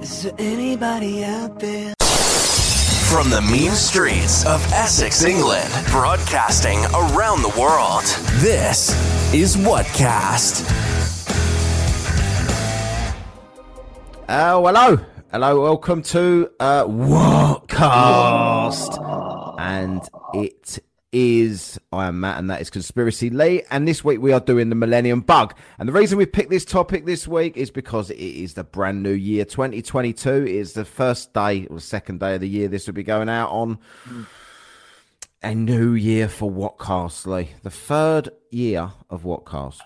Is there anybody out there? From the mean streets of Essex, England, broadcasting around the world. This is Whatcast. Oh, hello. Hello, welcome to uh, Whatcast. And it is, I am Matt, and that is Conspiracy Lee. And this week we are doing the Millennium Bug. And the reason we picked this topic this week is because it is the brand new year 2022. It is the first day or second day of the year this will be going out on. A new year for Whatcast, Lee. The third year of Whatcast.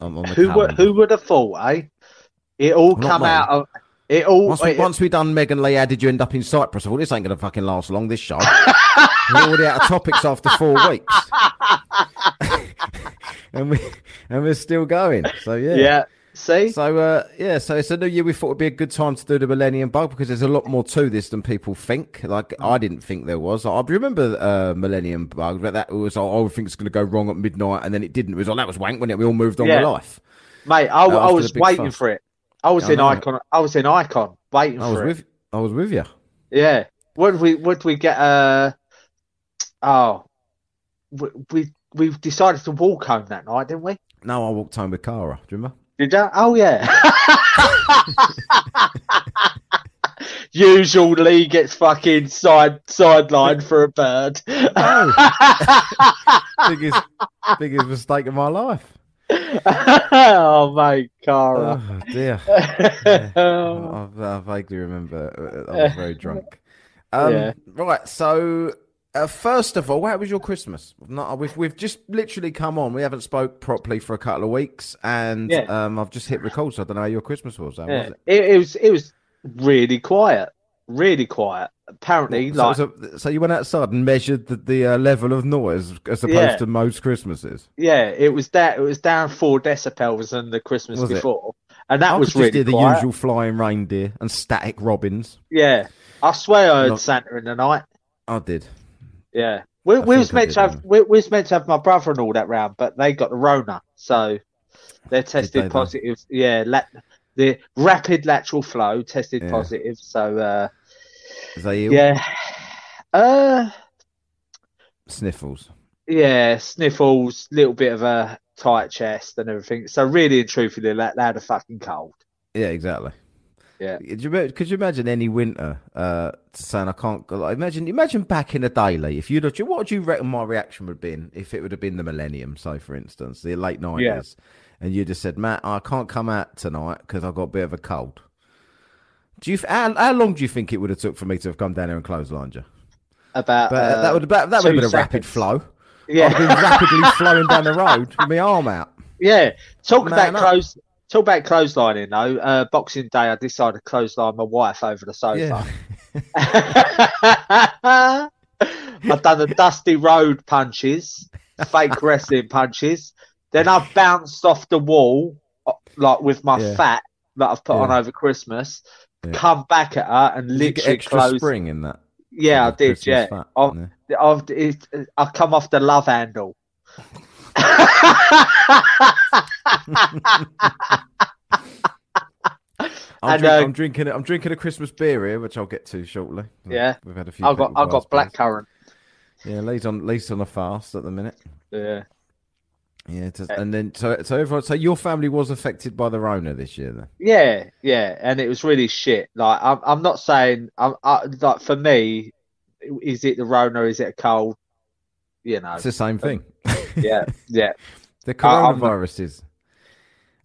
On, on Who would who would have thought, eh? It all Not come me. out of it all. Once we, it- once we done Megan Lee, how did you end up in Cyprus? I thought this ain't going to fucking last long, this show. We're already out of topics after four weeks. and, we, and we're still going. So, yeah. yeah. See, So, uh, yeah, so it's a new year. We thought it'd be a good time to do the Millennium Bug because there's a lot more to this than people think. Like, I didn't think there was. I remember uh, Millennium Bug, but that was, oh, I think it's going to go wrong at midnight, and then it didn't. It was like, that was wank, when it? We all moved on Yeah. with life. mate, I, I was waiting fuss. for it. I was I in know. icon. I was in icon waiting I was for it. with, I was with you. Yeah. What did we? What did we get? Uh oh, we we we decided to walk home that night, didn't we? No, I walked home with Cara. Do you remember? Did you? Oh yeah. Usual Lee gets fucking side sidelined for a bird. biggest biggest mistake of my life. oh my god! Oh dear. I, I vaguely remember. uh, I was very drunk. Um, Yeah. Right. So, uh, first of all, how was your Christmas? No, we've we've just literally come on. We haven't spoke properly for a couple of weeks, and Yeah. um, I've just hit record. So I don't know how your Christmas was. How was it? It, it was it was really quiet, really quiet. Apparently, So, like so, so you went outside and measured the, the uh, level of noise as opposed Yeah. to most Christmases. yeah, it was that it was down four decibels than the Christmas Was it? before, and that I was really the quiet. usual flying reindeer and static robins. Yeah, I swear I heard Not- Santa in the night. I did. Yeah, we, I we was meant did, to have yeah. we, we was meant to have my brother and all that round, but they got the Rona, so they're tested they, though? positive. Yeah, lat- the rapid lateral flow tested Yeah. positive. So uh, they yeah, uh, Sniffles. yeah, sniffles, little bit of a tight chest and everything. So really and truthfully, they they had a fucking cold. Yeah, exactly. Yeah. Could you, could you imagine any winter uh, saying I can't go? Like, imagine, imagine back in the day, if you'd have, what would you reckon my reaction would have been if it would have been the millennium, so for instance, the late nineties, and you just said, Matt, I can't come out tonight because I've got a bit of a cold. Do you? How, how long do you think it would have took for me to have come down here and clotheslined you? About But uh, that would that, that would have been a rapid flow. yeah, I'd have been rapidly flowing down the road with my arm out. Yeah, talk Man about close. Talk about clotheslining though. Uh, Boxing Day, I decided to clothesline my wife over the Yeah. sofa. I've done the Dusty Rhodes punches, fake wrestling punches. Then I've bounced off the wall, uh, like with my Yeah. fat that I've put on over Christmas. Yeah. Come back at her and Did you get literally extra close. spring in that? Yeah, I did. Christmas Yeah, fat, I've, yeah. I've, it, I've come off the love handle. I'm, And, drink- uh, I'm drinking. I'm drinking a Christmas beer here, which I'll get to shortly. Yeah. we've had a few. I've got, I've got blackcurrant. Yeah, Lee's on Lee's on a fast at the minute. Yeah. Yeah, is- and then so so everyone. So your family was affected by the Rona this year, then. Yeah, yeah, and it was really shit. Like I'm, I'm not saying, I'm, I, like for me, is it the Rona? Is it a cold? You know, It's the same thing. yeah, yeah, The coronavirus is.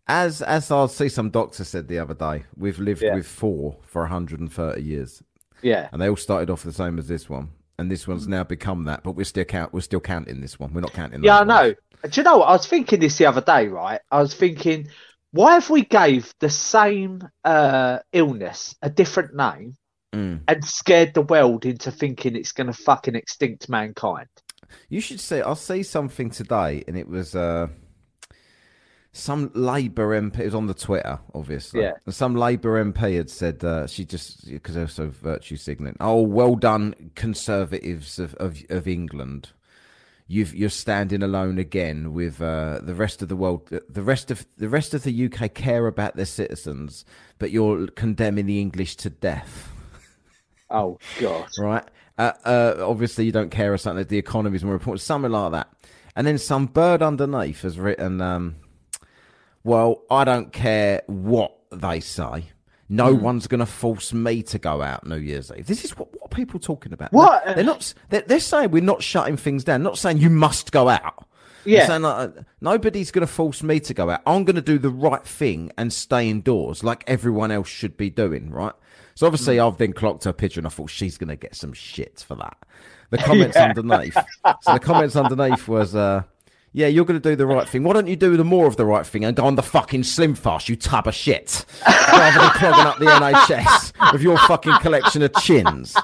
As as I see some doctor said the other day, we've lived Yeah. with four for 130 years, yeah, and they all started off the same as this one, and this Mm. one's now become that. But we're still count. We're still counting this one. We're not counting. yeah. I ones. Know. Do you know what? I was thinking this the other day, right? I was thinking, why have we gave the same uh, illness a different name Mm. and scared the world into thinking it's going to fucking extinct mankind? You should say, I'll say something today, and it was uh, some Labour MP. It was on the Twitter, obviously. Yeah. Some Labour MP had said uh, she just because they're so virtue signaling. Oh, well done, Conservatives of, of of England. You've you're standing alone again with uh, the rest of the world. The rest of the rest of the UK care about their citizens, but you're condemning the English to death. Oh God. right? Uh, uh, obviously, you don't care or something. that The economy is more important, something like that. And then some bird underneath has written, um, "Well, I don't care what they say. No Hmm. one's going to force me to go out New Year's Eve." This is what, what are people talking about? What? They're not. They're, they're saying we're not shutting things down. Not saying you must go out. Yeah. saying, like, nobody's going to force me to go out. I'm going to do the right thing and stay indoors like everyone else should be doing, right? So obviously, Hmm. I've then clocked her picture and I thought she's going to get some shit for that. The comments underneath. So the comments underneath was, uh, yeah, you're going to do the right thing. Why don't you do the more of the right thing and go on the fucking slim fast, you tub of shit, rather than clogging up the NHS with your fucking collection of chins.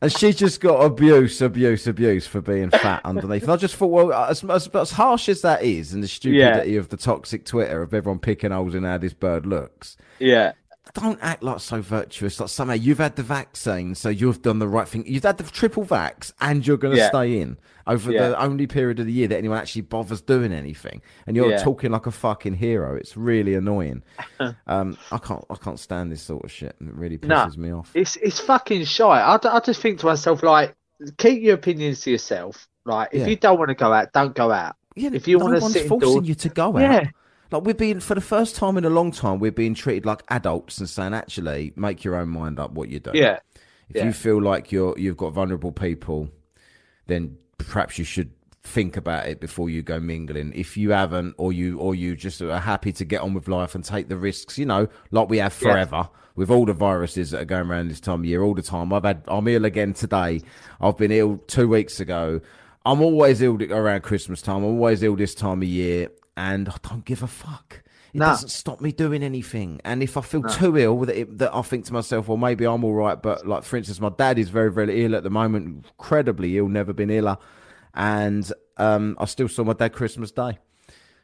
And she's just got abuse, abuse, abuse for being fat underneath. And I just thought, well, as, as, as harsh as that is, and the stupidity of the toxic Twitter of everyone picking holes in how this bird looks, Yeah. Don't act like so virtuous. Like somehow you've had the vaccine, so you've done the right thing. You've had the triple vax, and you're going to Yeah. stay in over Yeah. the only period of the year that anyone actually bothers doing anything. And you're Yeah. talking like a fucking hero. It's really annoying. um, I can't, I can't stand this sort of shit. It really pisses me off. It's it's fucking shy. I, d- I just think to myself like, keep your opinions to yourself. Like, if you don't want to go out, don't go out. Yeah, if you no wanna one's sit forcing indoors- you to go out. Yeah. Like we're being for the first time in a long time, we're being treated like adults and saying, actually, make your own mind up what you're doing. Yeah. If Yeah. you feel like you're you've got vulnerable people, then perhaps you should think about it before you go mingling. If you haven't, or you or you just are happy to get on with life and take the risks, you know, like we have Yeah. forever. With all the viruses that are going around this time of year, all the time. I've had, I'm ill again today. I've been ill two weeks ago. I'm always ill around Christmas time. I'm always ill this time of year, and I don't give a fuck. It No. doesn't stop me doing anything. And if I feel too ill that, it, that I think to myself, well, maybe I'm all right. But like, for instance, my dad is very, very ill at the moment, incredibly ill, never been iller. And um, I still saw my dad Christmas Day.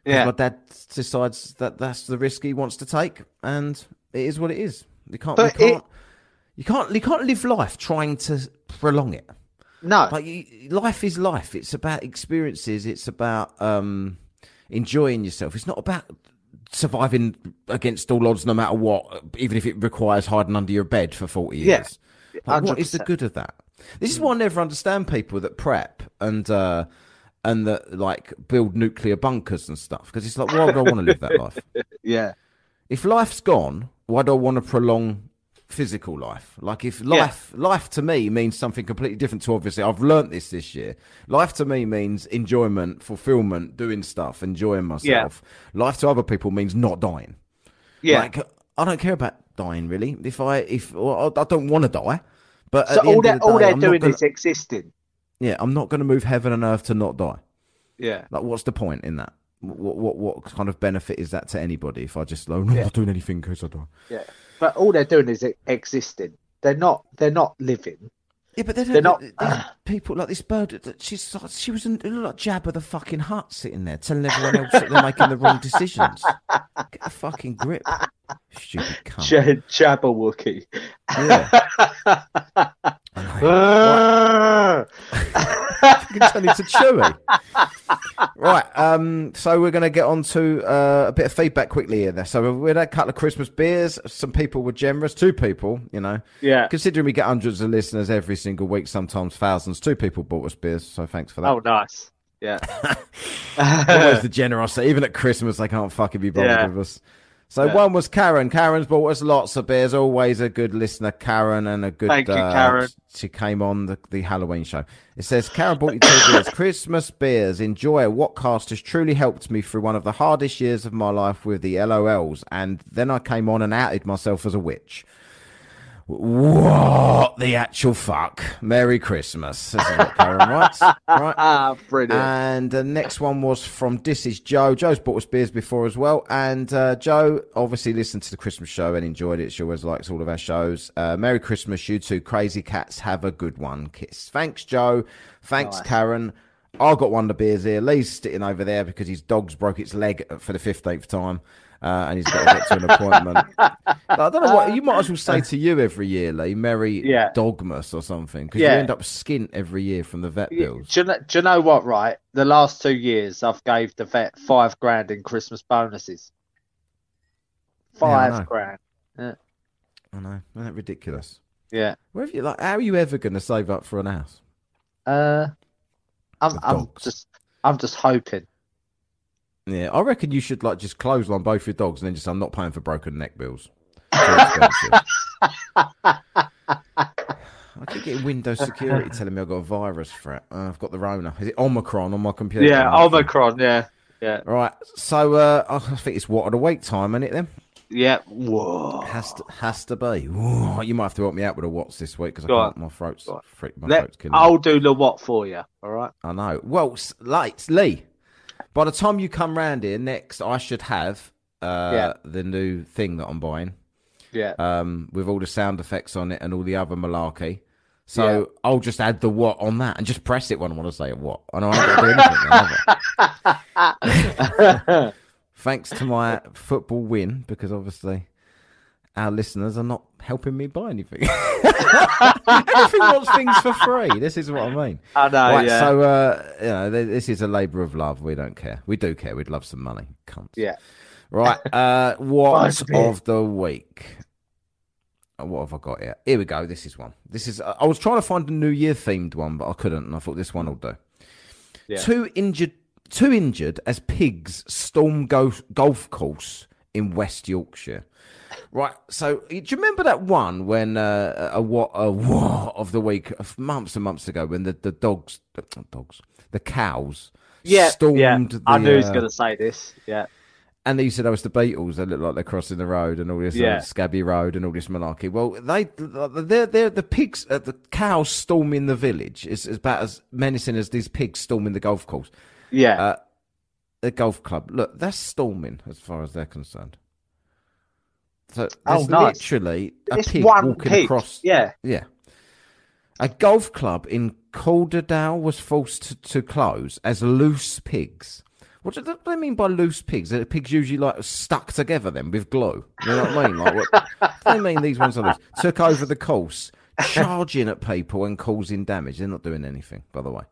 Yeah. My dad decides that that's the risk he wants to take, and it is what it is. You can't, you can't, you can't, you can't live life trying to prolong it. No. Like you, life is life. It's about experiences. It's about um, enjoying yourself. It's not about surviving against all odds, no matter what, even if it requires hiding under your bed for forty Yeah, years. Like, what is the good of that? This is why I never understand people that prep and uh, and that like build nuclear bunkers and stuff. Because it's like, why would I want to live that life? yeah. if life's gone, why do I want to prolong physical life? Like if life, life to me means something completely different to obviously. I've learnt this this year. Life to me means enjoyment, fulfillment, doing stuff, enjoying myself. Life to other people means not dying. Yeah. Like I don't care about dying really. If I if well, I don't want to die, but so all they're the all day, they're I'm doing gonna- is existing. yeah, I'm not going to move heaven and earth to not die. Yeah. Like, what's the point in that? What what what kind of benefit is that to anybody if I just like, I'm Yeah. not doing anything because I die? Yeah. But all they're doing is existing. They're not. They're not living. Yeah, but they don't, They're not- people like this bird. that She's she was a like Jabba the fucking Hutt sitting there telling everyone else that they're making the wrong decisions. Get a fucking grip, stupid cunt. J-. Yeah. Can turn into Chewy. right. Um. So we're going to get on to uh, a bit of feedback quickly here. There. So we had a couple of Christmas beers. Some people were generous. Two people, you know. yeah. Considering we get hundreds of listeners every single week, sometimes thousands. Two people bought us beers. So thanks for that. Oh, nice. Yeah. Always the generosity. Even at Christmas, they can't fucking be bothered Yeah. with us. So Yeah. one was Karen. Karen's bought us lots of beers. Always a good listener, Karen, and a good. Thank you, uh, Karen. She came on the, the Halloween show. It says Karen bought you two beers. Christmas beers. Enjoy. Whatcast has truly helped me through one of the hardest years of my life with the LOLs, and then I came on and outed myself as a witch. What the actual fuck? Merry Christmas. This is what Karen writes. Right. Ah, brilliant. And the next one was from This Is Joe. Joe's bought us beers before as well. And uh, Joe obviously listened to the Christmas show and enjoyed it. She always likes all of our shows. Uh, Merry Christmas, you two crazy cats. Have a good one. Kiss. Thanks, Joe. Thanks, Nice. Karen. I got one of the beers here. Lee's sitting over there because his dog's broke its leg for the 15th time. Uh, and he's got to get to an appointment. I don't know what you might as well say to you every year, Lee. Merry Yeah. Dogmas or something, because Yeah. you end up skint every year from the vet Yeah, bills. Do you, know, do you know what? Right, the last two years I've gave the vet five grand in Christmas bonuses. Yeah, I Five know. grand. I know, isn't that ridiculous? Yeah. Where have you like? How are you ever going to save up for an house? Uh, I'm I'm just I'm just hoping. Yeah, I reckon you should like just clothesline both your dogs and then just I'm not paying for broken neck bills. I keep getting Windows security telling me I've got a virus threat. Uh, I've got the Rona. Is it Omicron on my computer? Yeah, Omicron. Yeah, yeah, Right, so uh, I think it's what of the week time, isn't it? Then yeah. Whoa. has to has to be. Whoa, you might have to help me out with a what's this week because I can't. on. My throat's on. freak. My Let, throat's killing. I'll do the what for you. All right. I know. Well, lights, Lee. By the time you come round here next, I should have uh, Yeah. the new thing that I'm buying. Yeah. um, with all the sound effects on it and all the other malarkey. So Yeah. I'll just add the what on that and just press it when I want to say what. I know I haven't to do anything. Thanks to my football win, because obviously our listeners are not helping me buy anything. Everything wants things for free. This is what I mean. I know. right, yeah. so uh, you know, this is a labour of love. We don't care. We do care. We'd love some money. Cunts. yeah. Right. Uh, what of the week? Uh, What have I got here? Here we go. This is one. This is. I was trying to find a New Year themed one, but I couldn't, and I thought this one will do. Yeah. Two injured. Two injured as pigs storm golf, golf course in West Yorkshire. Right. So, do you remember that one when uh, a what a what of the week uh, months and months ago when the the dogs, the dogs, the cows, Yeah. stormed. yeah. The, I knew he was uh, going to say this. Yeah. and they said, "Oh, it's the Beatles. They look like they're crossing the road and all this uh, Yeah. scabby road and all this malarkey." Well, they, they're, they're the pigs, uh, the cows storming the village is is about as menacing as these pigs storming the golf course, Yeah. The golf club. Look, that's storming as far as they're concerned. So Oh, there's nice. literally a it's pig walking pig. across. Yeah. Yeah. A golf club in Calderdale was forced to, to close as loose pigs. What do, they mean by loose pigs? Are pigs usually like stuck together then with glue? You know what I mean? Like what do they mean these ones are loose? Took over the course, charging at people and causing damage. They're not doing anything, by the way.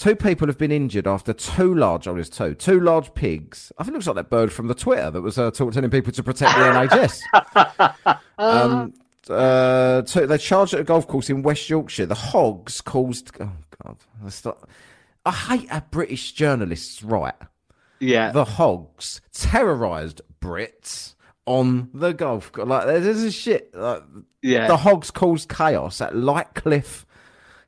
Two people have been injured after two large, on his toe. two large pigs. I think it looks like that bird from the Twitter that was uh, telling people to protect the NHS. um, uh, two, they charged at a golf course in West Yorkshire. The hogs caused, oh God, not- I hate our British journalists, right? Yeah. The hogs terrorised Brits on the golf course. Like, this is shit. Like, yeah. the Hogs caused chaos at Lightcliffe,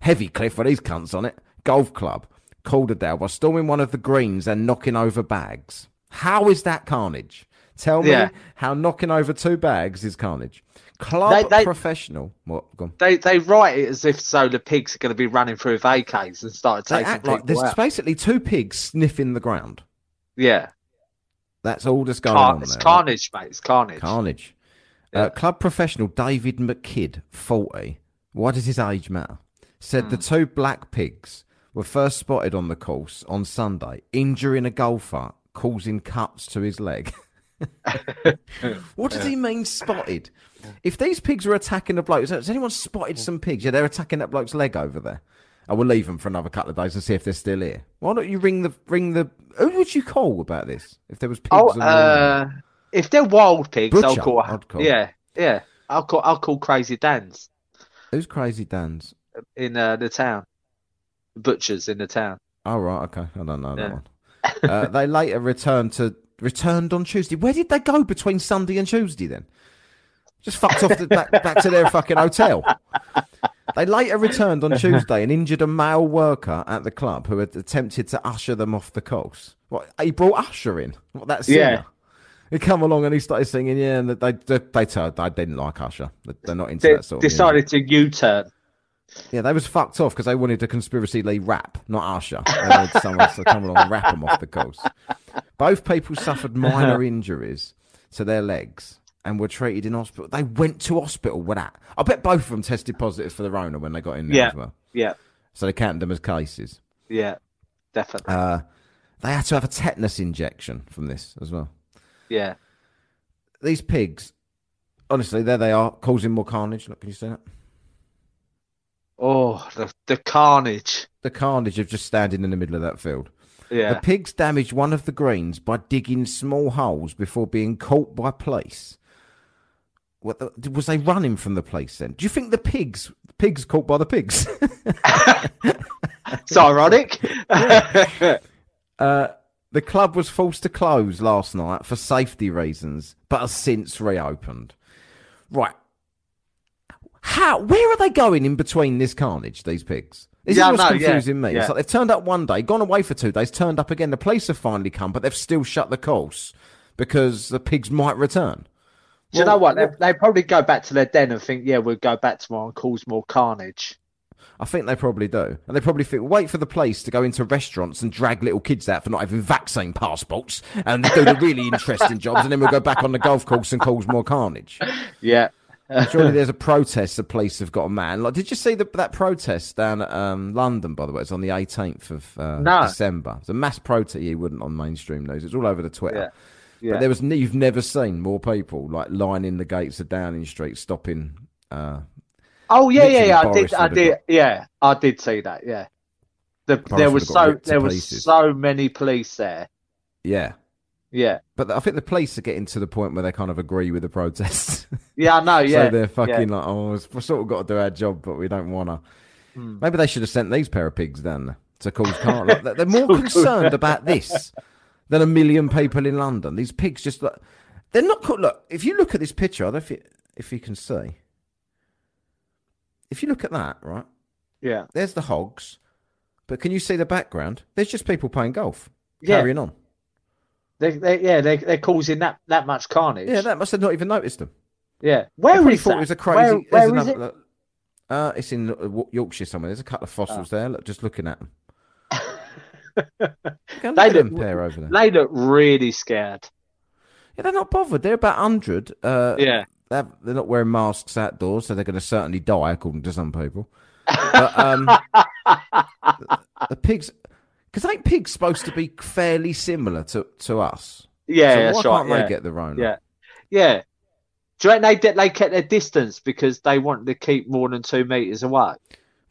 Heavy Cliff, with these cunts on it, golf club, Calderdale, by storming one of the greens and knocking over bags. How is that carnage? Tell me Yeah. how knocking over two bags is carnage. Club They- they- professional. What? They they write it as if so the pigs are going to be running through AKs and start taking act like there's out. basically two pigs sniffing the ground. Yeah. That's all that's going Car- on it's there. carnage, mate. It's carnage. Carnage. Yeah. Uh, club professional David McKidd, 40. Why does his age matter? Said Hmm. the two black pigs were first spotted on the course on Sunday, injuring a golfer, causing cuts to his leg. what does he mean spotted? If these pigs were attacking the bloke, has anyone spotted some pigs? Yeah, they're attacking that bloke's leg over there. I will leave them for another couple of days and see if they're still here. Why don't you ring the ring the? Who would you call about this? If there was pigs, Oh, the- uh, if they're wild pigs, I'll call, I'd call. Yeah, yeah. I'll call. I'll call Crazy Dan's who's Crazy Dan's? in uh, the town. Butchers in the town. Oh right, okay. I don't know that Yeah. one. Uh, they later returned to returned on Tuesday. Where did they go between Sunday and Tuesday then? Just fucked off the, back, back to their fucking hotel. They later returned on Tuesday and injured a male worker at the club who had attempted to usher them off the course. What he brought Usher in? What that singer? Yeah. He come along and he started singing. Yeah, and they they they, told, they didn't like Usher. They- They're not into They that sort of music. decided to U-turn. Yeah, they was fucked off because they wanted a conspiracy Lee rap, not Usher. They wanted someone to come along and rap them off the coast. Both people suffered minor injuries to their legs and were treated in hospital. They went to hospital with that. I bet both of them tested positive for the Rona when they got in there Yeah. as well. Yeah, So they counted them as cases. yeah, definitely. Uh, they had to have a tetanus injection from this as well. Yeah. These pigs, honestly, there they are, causing more carnage. Look, can you see that? Oh, the the carnage. The carnage of just standing in the middle of that field. Yeah. The pigs damaged one of the greens by digging small holes before being caught by police. What the, was they running from the police then? Do you think the pigs pigs caught by the pigs? It's ironic. uh, the club was forced to close last night for safety reasons, but has since reopened. Right. How? Where are they going in between this carnage? These pigs. This Yeah, is what's no, yeah, confusing me. yeah. It's like they've turned up one day, gone away for two days, turned up again. The police have finally come, but they've still shut the course because the pigs might return. Do you know what? They, they probably go back to their den and think, yeah, we'll go back tomorrow and cause more carnage. I think they probably do. And they probably think, wait for the police to go into restaurants and drag little kids out for not having vaccine passports and do the really interesting jobs, and then we'll go back on the golf course and cause more carnage. Yeah. Surely there's a protest the police have got a man. Like, did you see the, that protest down at um, London, by the way? It's on the 18th of uh, No. December. It's a mass protest. You wouldn't on mainstream news. It's all over the Twitter. Yeah. But there was you've never seen more people like lining the gates of Downing Street, stopping. Uh, Oh yeah, yeah, yeah. I did, I did. got- Yeah, I did see that. Yeah. The, there was so there was pieces. so many police there. yeah, Yeah. but I think the police are getting to the point where they kind of agree with the protests. Yeah, I know. Yeah. so they're fucking like, oh, we've sort of got to do our job, but we don't want to. Hmm. Maybe they should have sent these pair of pigs then to cause car. like, they're more concerned about this than a million people in London. These pigs just look. They're not. co- Look, if you look at this picture, I don't know if you, if you can see. If you look at that, right, yeah. there's the hogs, but can you see the background? There's just people playing golf, Yeah. carrying on. They, they, yeah, they, they're causing that, that much carnage. Yeah, that must have not even noticed them. yeah. Where is thought that? it was a crazy. Where, where is another- it? Uh, it's in uh, Yorkshire somewhere. There's a couple of fossils Oh. there. Look, just looking at them. And They look pair over there. They look really scared. Yeah, they're not bothered. They're about hundred. Uh, Yeah. they're, they're not wearing masks outdoors, so they're going to certainly die, according to some people. But um, the pigs, because ain't pigs supposed to be fairly similar to, to us? Yeah, so that's why right. can't yeah. they get the Rona? Yeah. Yeah. Do you reckon they they kept their distance because they wanted to keep more than two meters away?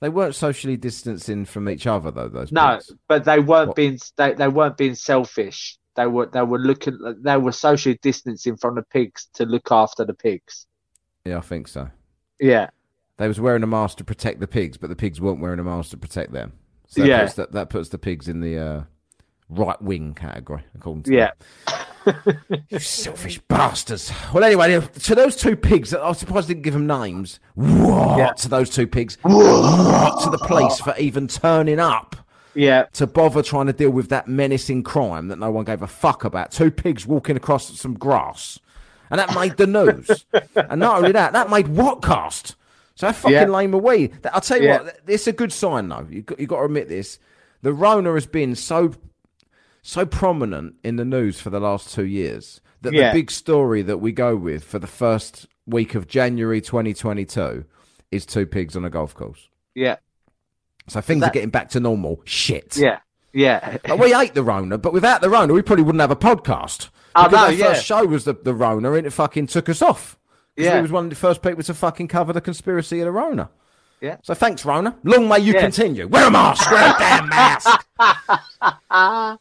They weren't socially distancing from each other, though. Those No, pigs. but they weren't What? being they, they weren't being selfish. They were they were looking they were socially distancing from the pigs to look after the pigs. Yeah, I think so. Yeah. They was wearing a mask to protect the pigs, but the pigs weren't wearing a mask to protect them. So that Yeah. puts, that, that puts the pigs in the uh, right wing category, according to Yeah. You selfish bastards. Well, anyway, to those two pigs, I was surprised they didn't give them names. What Yeah. to those two pigs? What to the police for even turning up Yeah. to bother trying to deal with that menacing crime that no one gave a fuck about? Two pigs walking across some grass. And that made the news. and not only that, that made Whatcast. So how fucking Yeah. lame are we? I'll tell you Yeah. what, it's a good sign though. You've got, you got to admit this. The Rona has been so so prominent in the news for the last two years that Yeah. the big story that we go with for the first week of January 2022 is two pigs on a golf course. Yeah. So things are getting back to normal. Shit. Yeah. Yeah. Like, we ate the Rona, but without the Rona, we probably wouldn't have a podcast. I Because know, our yeah. first show was the, the Rona, and it fucking took us off. Yeah. We was one of the first people to fucking cover the conspiracy of the Rona. Yeah. So thanks, Rona. Long may you Yeah. continue. Wear a mask. Wear a damn mask. right.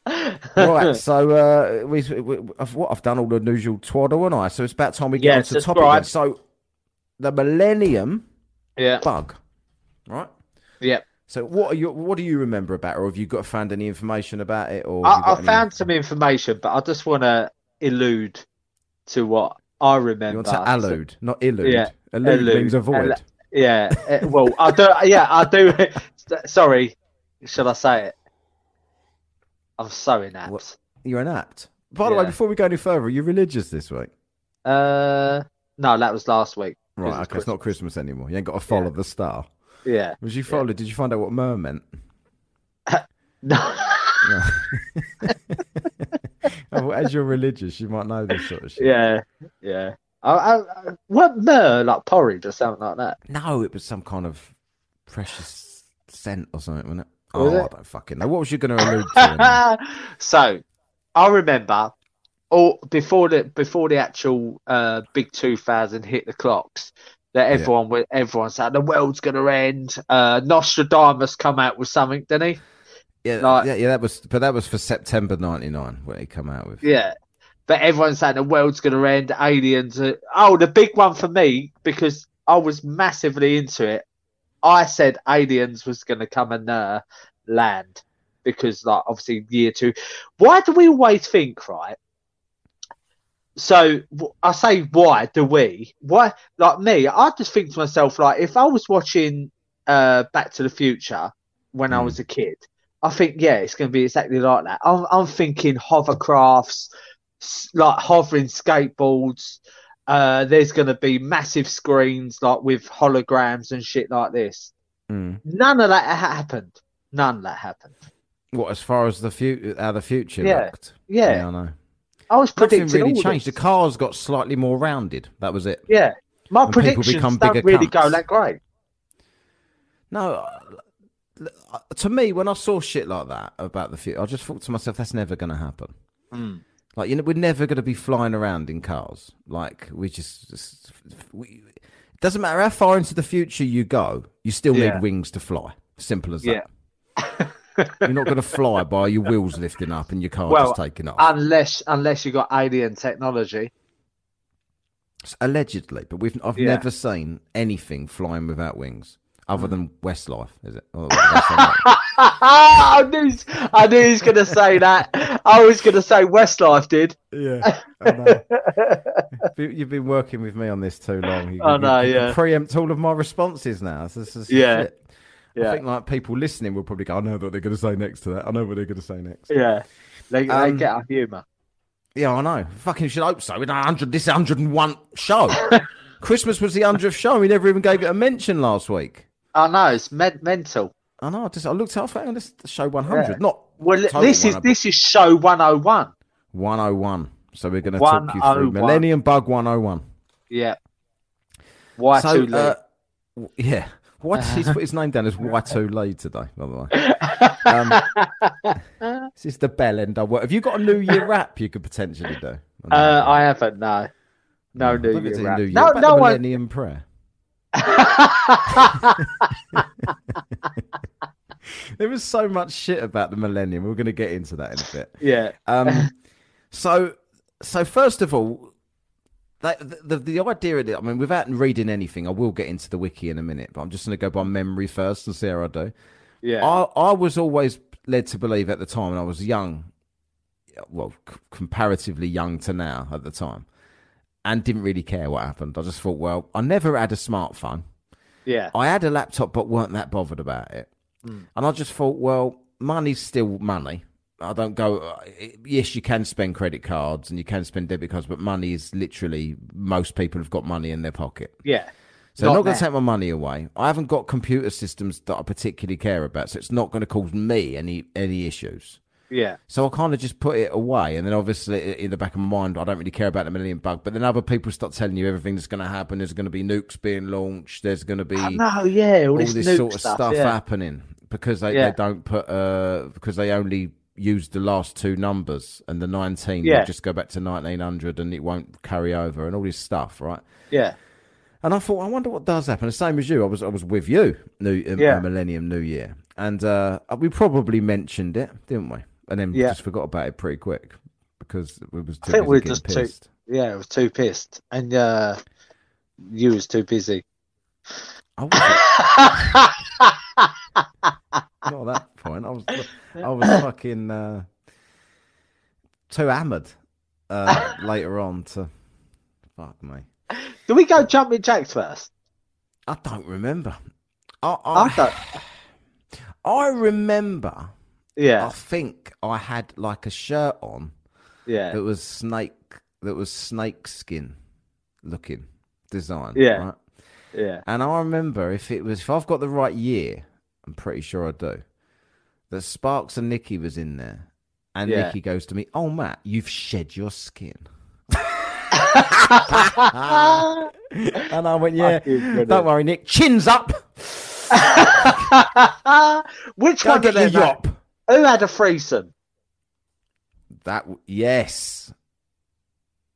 So uh, we, we, I've, what I've done all the usual twaddle, and I. So it's about time we get Yeah, on to the topic. subscribe. then. So the Millennium Yeah. Bug, right? Yeah. So what are you? What do you remember about, it, or have you got found any information about it? Or I, I any- found some information, but I just want to elude to what I remember. You want to allude, not illude. Yeah, Allude, allude. means avoid. Al- Yeah. uh, well, I do. Yeah, I do. Sorry. Should I say it? I'm so inept. What? You're an apt. By the way, before we go any further, are you religious this week? Uh, no, that was last week. Right, okay, it's not Christmas anymore. You ain't got to follow Yeah. the star. Yeah. Was you follow? Did you find out what myrrh meant? No. as you're religious, you might know this sort of shit. yeah. Yeah. I, I, I, like porridge or something like that? No, it was some kind of precious scent or something, wasn't it? Was oh, it? I don't fucking know. What was you going to allude to? so, I remember all before the before the actual uh, big two thousand hit the clocks. That everyone yeah. everyone said the world's gonna end. Uh, Nostradamus come out with something, didn't he? Yeah, like, yeah, yeah. That was, but that was for September '99 when he come out with. Yeah, but everyone's saying the world's gonna end. Aliens. Are... Oh, the big one for me because I was massively into it. I said aliens was gonna come and uh, land because, like, obviously year two. Why do we always think right? so I say, why do we? Why, like me? I just think to myself, like, if I was watching uh, Back to the Future when mm. I hmm. was a kid, I think, yeah, it's going to be exactly like that. I'm, I'm thinking hovercrafts, like hovering skateboards. Uh, there's going to be massive screens, like with holograms and shit like this. Mm. None of that happened. None of that happened. What, as far as the future, how the future yeah. looked? Yeah. yeah, I know. I was predicting Nothing really all changed. This. The cars got slightly more rounded. That was it. Yeah, my And predictions don't really cunts. go that great. No, uh, to me, when I saw shit like that about the future, I just thought to myself, that's never going to happen. Mm. Like, you know, we're never going to be flying around in cars. Like, we just, just we, it doesn't matter how far into the future you go, you still Yeah. need wings to fly. Simple as Yeah. that. You're not going to fly by your wheels lifting up and your car Well, just taking off. Unless, unless you got alien technology. Allegedly, but we've I've Yeah. never seen anything flying without wings other than Westlife. Is it? Oh, Westlife. I knew, he's- I knew he was going to say that. I was going to say Westlife did. yeah, I know. You- You've been working with me on this too long. You, I you- know, you can yeah. preempt all of my responses now. This is Yeah. shit. I think like people listening will probably go, I know what they're going to say next to that. I know what they're going to say next. yeah. They, they Um, get our humour. Yeah, I know. Fucking should hope so. We're 100, this 101 show. Christmas was the 100th show. We never even gave it a mention last week. I know it's men- mental. I know. I just I looked up and this is show 100, Yeah. not Well, this is this is show one hundred and one. 101. So we're going to talk you through 101. Millennium Bug 101. Yeah. Why so, too late? uh, yeah. What he's put his name down as Y2 Lee today, by the way. Um, this is the bell end. I work. Have you got a New Year rap you could potentially do? uh, I haven't. No, no Look New Year rap. New Year. No, no one. Millennium Prayer. There was so much shit about the Millennium. We're going to get into that in a bit. yeah, Um, so, so first of all, that, the, the the idea of it. I mean, without reading anything, I will get into the wiki in a minute. But I'm just going to go by memory first and see how I do. yeah, I I was always led to believe at the time, when I was young, well, c- comparatively young to now at the time, and didn't really care what happened. I just thought, well, I never had a smartphone. yeah, I had a laptop, but weren't that bothered about it. Hmm. And I just thought, well, money's still money. I don't go. uh, Yes, you can spend credit cards and you can spend debit cards, but money is literally most people have got money in their pocket. yeah. So I'm Not not going to take my money away. I haven't got computer systems that I particularly care about, so it's not going to cause me any any issues. Yeah, So I kind of just put it away, and then obviously in the back of my mind, I don't really care about the Millennium Bug. But then other people start telling you everything that's going to happen. There's going to be nukes being launched. There's going to be no, yeah, all, all this, this sort of stuff, stuff, yeah. happening because they, Yeah. they don't put uh because they only use the last two numbers and the 19 Yeah. just go back to 1900 and it won't carry over and all this stuff right Yeah, and I thought I wonder what does happen the same as you I was I was with you new um, Yeah. Millennium New Year and uh we probably mentioned it didn't we and then Yeah. just forgot about it pretty quick because we was too think busy we're just too- pissed. yeah. I was too pissed, and uh, you was too busy. I wasn't not at that point. I was I was fucking uh, too hammered uh, later on to fuck me. Do we go jumping jacks first? I don't remember. I I I, don't. I remember. I think I had like a shirt on yeah, that was snake that was snake skin looking design. Yeah. Right? yeah. And I remember if it was if I've got the right year, I'm pretty sure I do. That Sparks and Nikki was in there, and Yeah. Nikki goes to me, "Oh Matt, you've shed your skin." And I went, "Yeah, don't worry, Nick. Chins up. Which Go one your them? yop." Who had a threesome? That yes,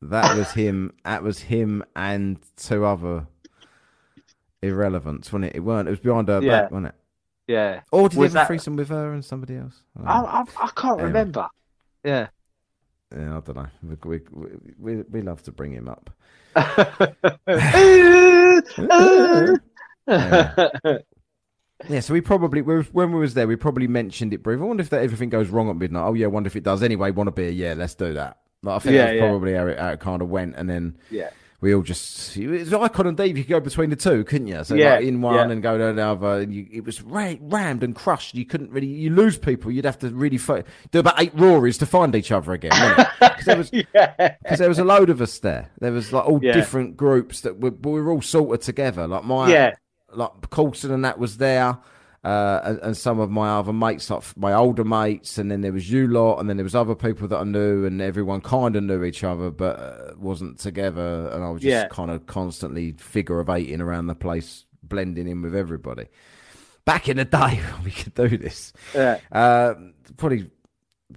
That was him. That was him and two other irrelevants, wasn't it? It weren't. It was behind her Yeah. back, wasn't it? Yeah. Or did Was he have a that- threesome with her and somebody else? I I. I, can't Anyway. remember. Yeah. Yeah, I don't know. We, we, we, we love to bring him up. Uh, uh. Yeah, so we probably when we was there, we probably mentioned it briefly. I wonder if that everything goes wrong at midnight. Oh yeah, I wonder if it does. Anyway, want to be a beer? Yeah, let's do that. Like, I think Yeah, that's yeah. probably how it, how it kind of went, and then yeah. we all just it's Icon and Diva. You could go between the two, couldn't you? So Yeah, like in one yeah. and go to another, and you, it was ra- rammed and crushed. You couldn't really you lose people. You'd have to really fi- do about eight roaries to find each other again. Because there was yeah. because there was a load of us there. There was like all different groups that were, we were all sorted together. Like my Yeah. Like Coulson and that was there, uh, and, and some of my other mates, like my older mates, and then there was you lot, and then there was other people that I knew, and everyone kind of knew each other, but uh, wasn't together, and I was just Yeah. kind of constantly figure of eighting around the place, blending in with everybody. Back in the day, we could do this. Yeah. Uh, probably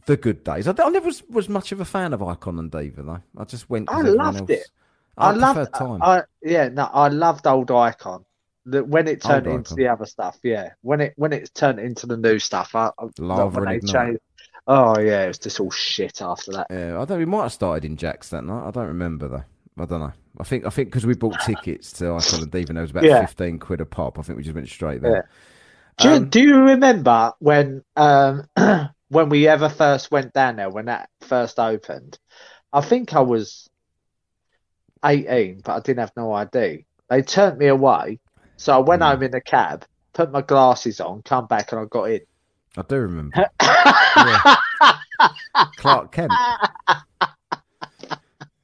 the good days. I, I never was, was much of a fan of Icon and Diva though. I just went. I loved else- it. I, I loved time. I yeah, no, I loved old icon. The, when it turned into the other stuff, yeah. When it when it turned into the new stuff, I, I Lava when they changed. Oh yeah, it was just all shit after that. Yeah, I don't. We might have started in Jacks that night. I don't remember though. I don't know. I think I think because we bought tickets to Icon and Diva, and it was about Yeah. fifteen quid a pop. I think we just went straight there. Do you, Um, do you remember when um when we ever first went down there when that first opened? I think I was eighteen, but I didn't have no ID. They turned me away, so I went Hmm. home in the cab, put my glasses on, come back, and I got in. I do remember. Yeah. Clark Kent.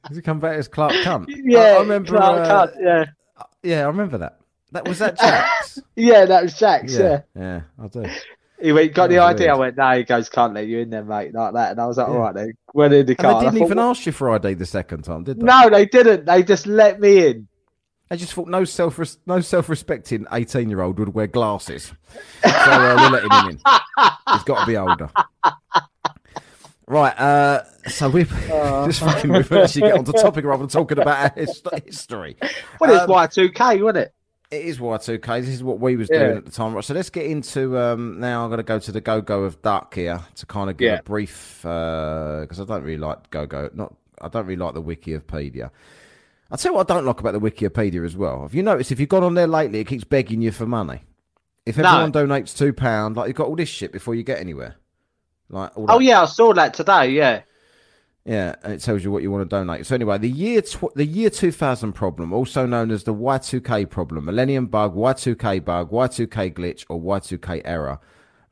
Does he come back as Clark Kent? Yeah, I, remember. Clark uh, Kent, yeah, yeah, I remember that. That was that Jacks. yeah, that was Jack's. Yeah, yeah, I do. he went, got That the idea. ID. I went, no, he goes, can't let you in there, mate, like that. And I was like, Yeah. all right then. Went in the car. they and I didn't thought, even ask you Friday the second time, did they? No, they didn't. They just let me in. I just thought no self no self respecting eighteen year old would wear glasses. So uh, we're letting him in. He's got to be older. Right, uh, so we've just fucking we've actually get on the topic rather than talking about our his- history. Well, it's Um, Y2K, wasn't it? It is Y2K. This is what we was Yeah. doing at the time. Right, so let's get into um, now. I'm going to go to the Go Go of Duck here to kind of give Yeah. a brief because I don't really like Go Go. Not I don't really like the Wikipedia. I'll tell you what I don't like about the Wikipedia as well. Have you noticed if you've gone on there lately, it keeps begging you for money. If No. everyone donates two pound, like you've got all this shit before you get anywhere. Like all Oh yeah, I saw that today. Yeah, yeah, and it tells you what you want to donate. So anyway, the year tw- the year 2000 problem, also known as the Y2K problem, Millennium Bug, Y2K bug, Y2K glitch, or Y2K error,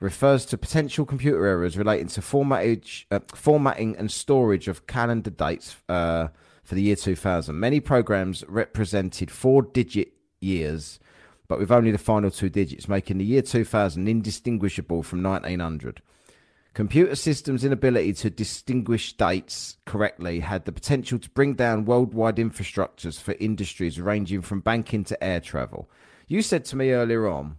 refers to potential computer errors relating to formattage, uh, formatting and storage of calendar dates uh, for the year 2000. Many programs represented four-digit years, but with only the final two digits, making the year 2000 indistinguishable from 1900. Computer systems' inability to distinguish dates correctly had the potential to bring down worldwide infrastructures for industries ranging from banking to air travel. You said to me earlier on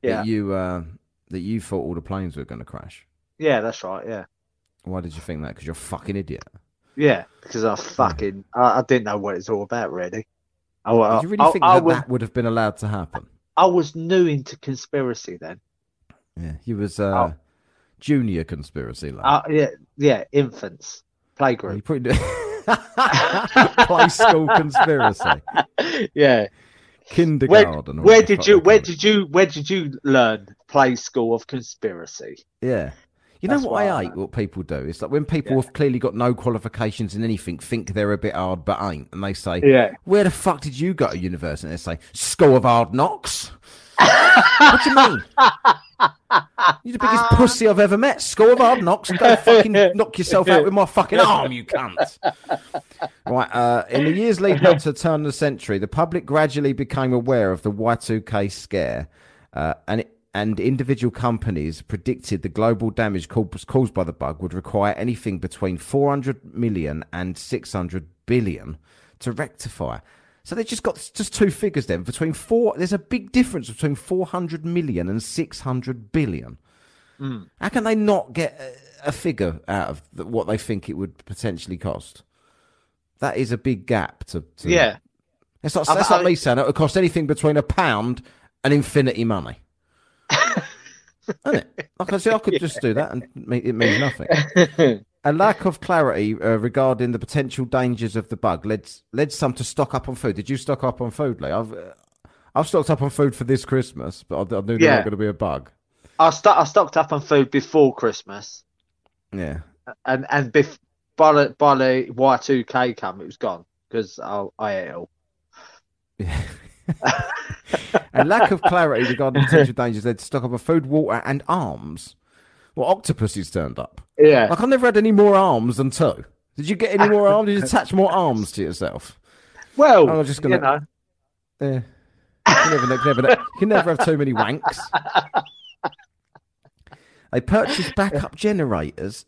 yeah, that you uh, that you thought all the planes were going to crash. yeah. That's right. Yeah, Why did you think that? Because you're a fucking idiot. Yeah. Because I fucking I, I didn't know what it's all about really. I, I, you really I, think I that was that would have been allowed to happen? I was new into conspiracy then. Yeah, he was uh, junior conspiracy lad. Uh, yeah, yeah. Infants you probably play school conspiracy, yeah. Kindergarten. or where did you where did you where did you learn play school of conspiracy? Yeah. You know what I I hate? What people do? It's like when people Yeah. have clearly got no qualifications in anything, think they're a bit hard but ain't, and they say, Yeah. "Where the fuck did you go to university?" And they say, "School of Hard Knocks." what do you mean? You're the biggest pussy I've ever met. School of Hard Knocks, and go fucking knock yourself out with my fucking arm, you cunt. Right. Uh, in the years leading up to the turn of the century, the public gradually became aware of the Y2K scare, uh, and it, and individual companies predicted the global damage caused, caused by the bug would require anything between 400 million and 600 billion to rectify. So they just got just two figures then between four. There's a big difference between 400 million and 600 billion. Hmm. How can they not get a, a figure out of the, what they think it would potentially cost? that is a big gap to. to Yeah. Like, I- that's like I- me saying it would cost anything between a pound and infinity money. Isn't it? Like I said, I could just do that and it means nothing. A lack of clarity uh, regarding the potential dangers of the bug led led some to stock up on food. Did you stock up on food, Lee? I've uh, I've stocked up on food for this Christmas, but I, I knew there Yeah. was going to be a bug. I, st- I stocked up on food before Christmas, Yeah, and and bef- by the by the Y two K come, it was gone because I I ate it all. a lack of clarity regarding potential dangers led to stock up on food, water, and arms. Well, octopuses turned up. Yeah, Like I've never had any more arms than two. Did you get any more arms? Did you attach more arms to yourself? well, I'm just gonna- you know, Yeah. You never, never, you can never have too many wanks. They purchased backup generators.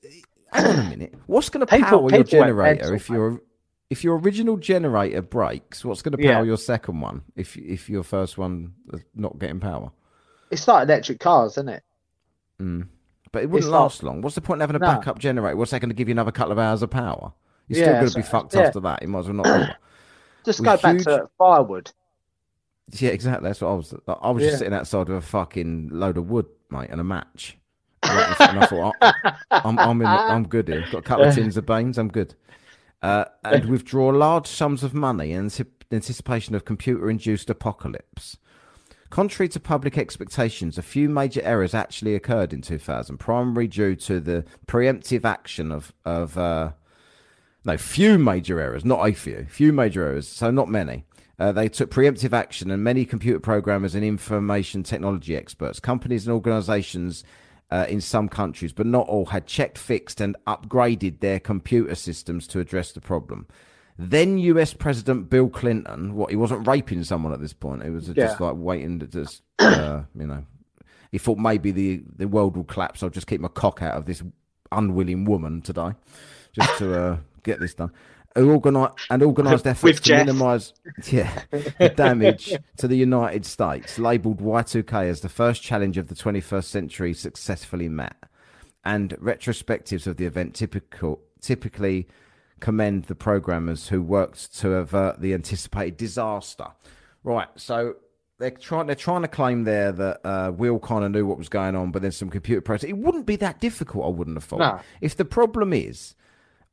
Hang on a minute. What's going to power your people went generator if your if your original generator breaks? What's going to power Yeah. your second one if if your first one is not getting power? it's like electric cars, isn't it? Mm. But it wouldn't It's not- last long. What's the point of having a No. backup generator? What's that going to give you another couple of hours of power? You're Yeah, still going to be fucked yeah. after that. You might as well not. Just With go back huge- to firewood. Yeah, exactly. That's what I was. I was just sitting outside with a fucking load of wood, mate, and a match. and I thought, I'm, I'm, in, I'm good here. Got a couple of tins of beans. I'm good. Uh, and withdraw large sums of money in anticipation of computer-induced apocalypse. Contrary to public expectations, a few major errors actually occurred in 2000, primarily due to the preemptive action of of uh, no, few major errors, not a few, few major errors, so not many. Uh, they took preemptive action, and many computer programmers and information technology experts, companies, and organizations uh, in some countries, but not all, had checked, fixed, and upgraded their computer systems to address the problem. Then US President Bill Clinton, what he wasn't raping someone at this point, he was just Yeah. like waiting to just, uh, you know, he thought maybe the, the world will collapse. I'll just keep my cock out of this unwilling woman today, just to uh, get this done. Who organi- and organised efforts With to Jeff. minimise yeah, the damage to the United States, labelled Y2K as the first challenge of the 21st century successfully met. And retrospectives of the event typical, typically commend the programmers who worked to avert the anticipated disaster. Right, so they're trying they're trying to claim there that uh, we all kind of knew what was going on, but there's some computer process. It wouldn't be that difficult, I wouldn't have thought. No. If the problem is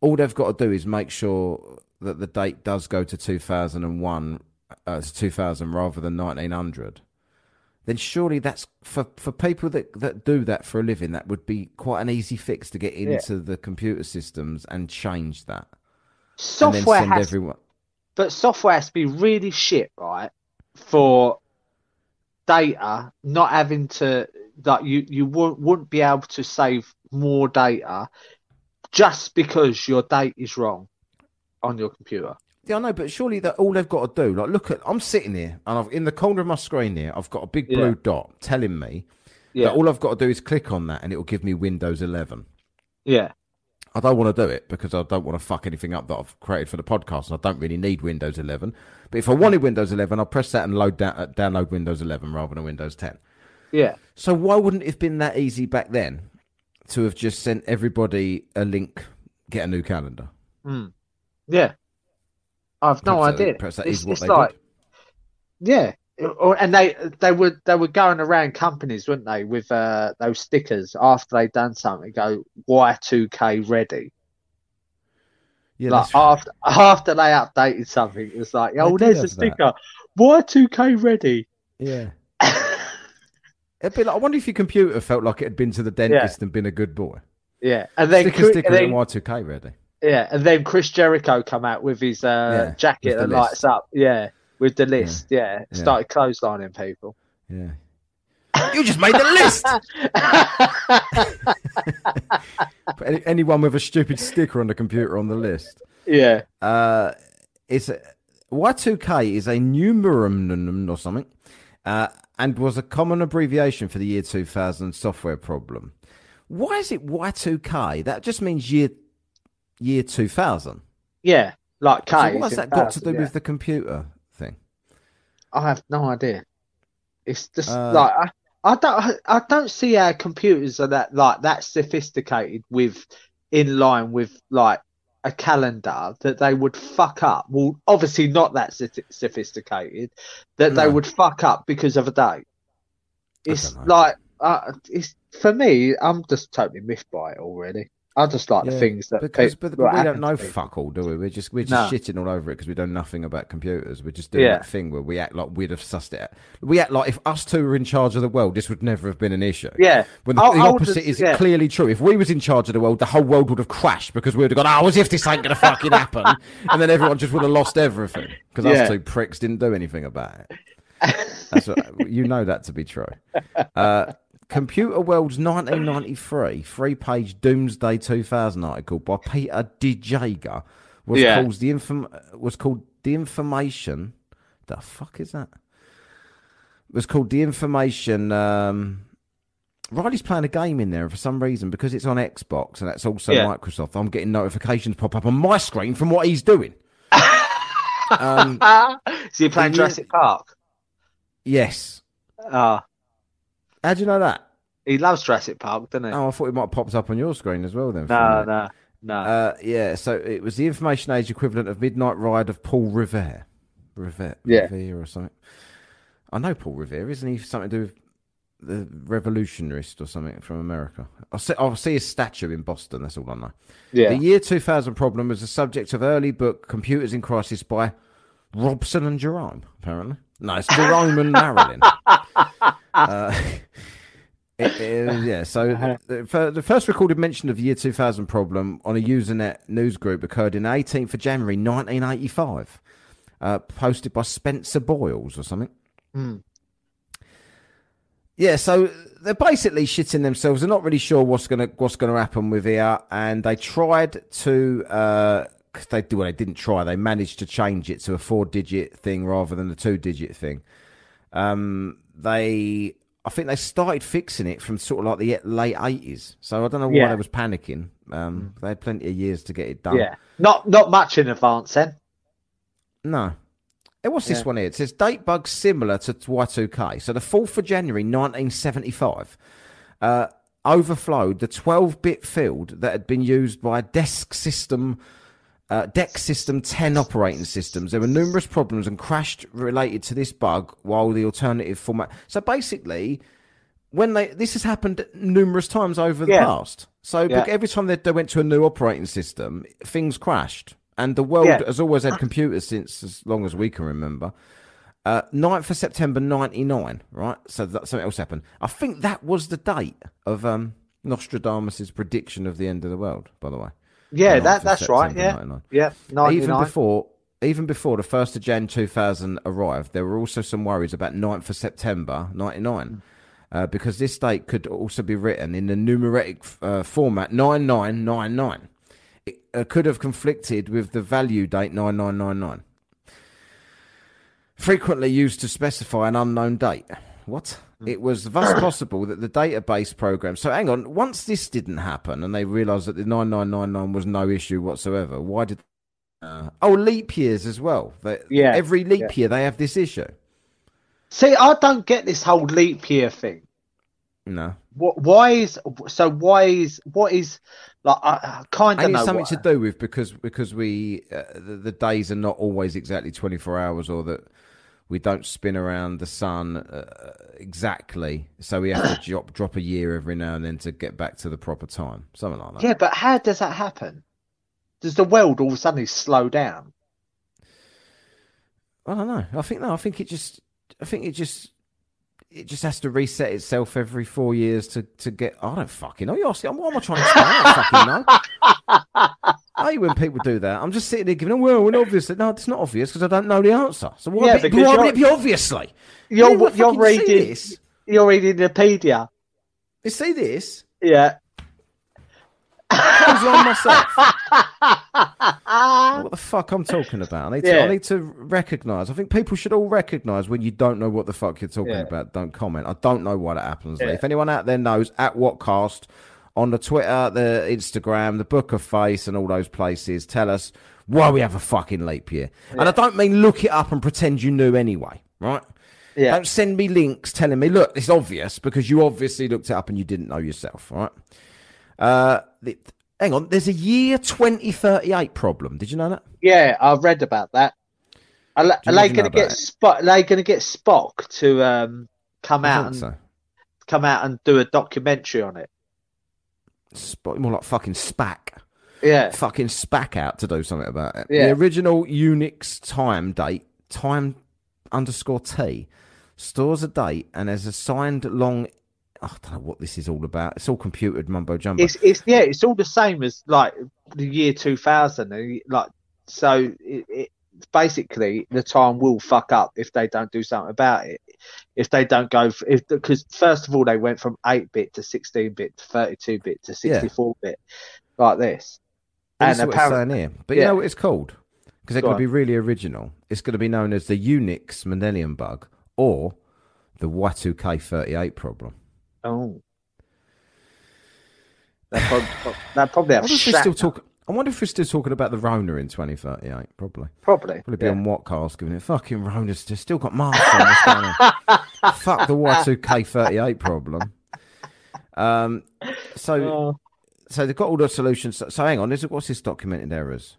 all they've got to do is make sure that the date does go to 2001 uh, 2000 rather than 1900 then surely that's for for people that that do that for a living that would be quite an easy fix to get into the computer systems and change that Software has, everyone but software has to be really shit, right? For data not having to that you you wouldn't wouldn't be able to save more data just because your date is wrong on your computer. Yeah, I know, but surely that all they've got to do, like, look at, I'm sitting here, and I've in the corner of my screen here, I've got a big blue Yeah. dot telling me Yeah, that all I've got to do is click on that, and it will give me Windows 11. yeah, I don't want to do it because I don't want to fuck anything up that I've created for the podcast, and I don't really need Windows 11. But if I wanted Windows 11, I'll press that and load down, uh, download Windows 11 rather than Windows 10. yeah. So why wouldn't it have been that easy back then to have just sent everybody a link, get a new calendar? Mm. Yeah. I've no Perhaps that- idea. perhaps that it's is what they like, did. yeah. Or, and they they were they were going around companies, weren't they, with uh, those stickers after they'd done something, go Y2K ready. Yeah, like after after they updated something, it was like, oh, there's a sticker, Y2K ready. yeah. It'd be like, I wonder if your computer felt like it had been to the dentist and been a good boy. yeah, and then, Sticker, Chris- sticker, then and Y2K ready. yeah, and then Chris Jericho come out with his uh, Yeah, jacket that lights up, yeah, with the list, yeah, Yeah. started clotheslining people. Yeah. You just made the list. Anyone with a stupid sticker on the computer on the list. yeah, Uh, it's a, Y2K is a numerum or something, uh, and was a common abbreviation for the year 2000 software problem. Why is it Y2K? That just means year year 2000. yeah, like K. So is what's that got to do yeah. with the computer thing? I have no idea. It's just Uh, like I, I don't I don't see how computers are that like that sophisticated with in line with like a calendar that they would fuck up. Well, obviously not that sophisticated. That they would fuck up because of a date. It's like uh, it's for me. I'm just totally miffed by it already. I just like the things that because but, but we don't know fuck all, do we? We're just we're just No. shitting all over it because we don't know nothing about computers. We're just doing Yeah. that thing where we act like we'd have sussed it. out. We act like if us two were in charge of the world, this would never have been an issue. Yeah, When the, I- the I would opposite just- is yeah. clearly true. If we was in charge of the world, the whole world would have crashed because we would have gone, oh, as if this ain't going to fucking happen. and then everyone just would have lost everything because Yeah. us two pricks didn't do anything about it. That's what, you know that to be true. Uh, Computer World's 1993 three-page Doomsday 2000 article by Peter DeJager was Yeah. called the inform- was called the information. The fuck is that? was called the information. Um, Riley's playing a game in there and for some reason because it's on Xbox and that's also Yeah. Microsoft. I'm getting notifications pop up on my screen from what he's doing. um, so you're playing Jurassic Park? yes. Ah, How do you know that? he loves Jurassic Park, doesn't he? Oh, I thought it might have popped up on your screen as well. Then. no, no, no. Uh, yeah, so it was the information age equivalent of Midnight Ride of Paul Revere. Revere, Yeah. Revere or something. I know Paul Revere, isn't he? Something to do with the revolutionist or something from America. I'll see, I'll see his statue in Boston. That's all I know. yeah. The year 2000 problem was the subject of early book Computers in Crisis by Robson and Jerome, apparently. No, it's Jerome and Marilyn. Uh, it- it- yeah, so the, the first recorded mention of the year 2000 problem on a Usenet news group occurred in 18th of January 1985, uh, posted by Spencer Bolles or something. Hmm. Yeah, so they're basically shitting themselves. They're not really sure what's gonna what's gonna happen with here, and they tried to. Uh, they do. Well, they didn't try. They managed to change it to a four-digit thing rather than a two-digit thing. Um, they, I think they started fixing it from sort of like the late eighties. So I don't know why Yeah. they was panicking. Um, they had plenty of years to get it done. yeah. Not not much in advance then. No. Hey, what's this Yeah. one here? It says date bug similar to Y2K. So the 4th of January 1975 uh, overflowed the 12 bit field that had been used by a DEC System. Uh, DEC System 10 operating systems. There were numerous problems and crashed related to this bug while the alternative format. So basically, when they this has happened numerous times over the Yeah. past. So Yeah. every time they, they went to a new operating system, things crashed, and the world Yeah. has always had computers since as long as we can remember. Uh, 9th of September 99, right? So that, something else happened. I think that was the date of um, Nostradamus' prediction of the end of the world, by the way. Yeah, that that's right. Yeah, 99. yeah. Ninety Even before, even before the first of Jan 2000 arrived, there were also some worries about 9th of September 99. Uh, because this date could also be written in the numeric uh, format 9999. It uh, could have conflicted with the value date 9999. Frequently used to specify an unknown date. What? It was thus possible that the database program. So hang on. Once this didn't happen, and they realised that the 9999 was no issue whatsoever, why did? Uh, oh, leap years as well. They, Yeah, Every leap yeah. year they have this issue. See, I don't get this whole leap year thing. No. What? Why is so? Why is what is like? I, I kind of know it's something what- to do with because because we uh, the, the days are not always exactly 24 hours or that we don't spin around the sun uh, exactly so we have to drop drop a year every now and then to get back to the proper time something like that Yeah, but how does that happen? Does the world all of a sudden slow down? i don't know i think no i think it just i think it just it just has to reset itself every four years to, to get. I don't fucking know. You're asking, what am I trying to explain? I fucking know. I hate when people do that. I'm just sitting there giving, a well, well, obviously. No, it's not obvious because I don't know the answer. So why, Yeah, be, why would it be obviously? You're you you're reading this. you're reading Wikipedia. You see this? Yeah. Close on myself. what the fuck I'm talking about? I need to, Yeah. I need to recognise. I think people should all recognise when you don't know what the fuck you're talking Yeah. about. Don't comment. I don't know why that happens. Yeah. If anyone out there knows, at Whatcast on the Twitter, the Instagram, the Book of Face, and all those places, tell us why we have a fucking leap year. And I don't mean look it up and pretend you knew anyway, right? Yeah. Don't send me links telling me, look, it's obvious because you obviously looked it up and you didn't know yourself, right? Uh, the, hang on. There's a year 2038 problem. Did you know that? Yeah, I've read about that. Are, are they going to get Spock? Are they going to get Spock to um, come I out and so. come out and do a documentary on it? Sp- more like fucking SPAC. Yeah, Fucking SPAC out to do something about it. Yeah. The original Unix time date, time underscore T, stores a date and has assigned long. I don't know what this is all about. It's all computed mumbo jumbo. it's it's yeah, it's all the same as like the year two thousand. Like so, it, it basically the time will fuck up if they don't do something about it. If they don't go, if because first of all they went from eight bit to sixteen bit to thirty two bit to sixty four bit, like this. This and what it's apparently, here. But you know what it's called? Because they're going to be really original. It's going to be known as the Unix Millennium Bug or the Y2K38 problem. oh, that probably, that probably have if still talking. I wonder if we're still talking about the Rona in 2038. Probably. Probably, Probably be yeah. on Whatcast giving it fucking Rona's still, still got masks on. Fuck the Y2K38 problem. Um, so Oh. so they've got all the solutions. So, so hang on, this is, what's this documented errors?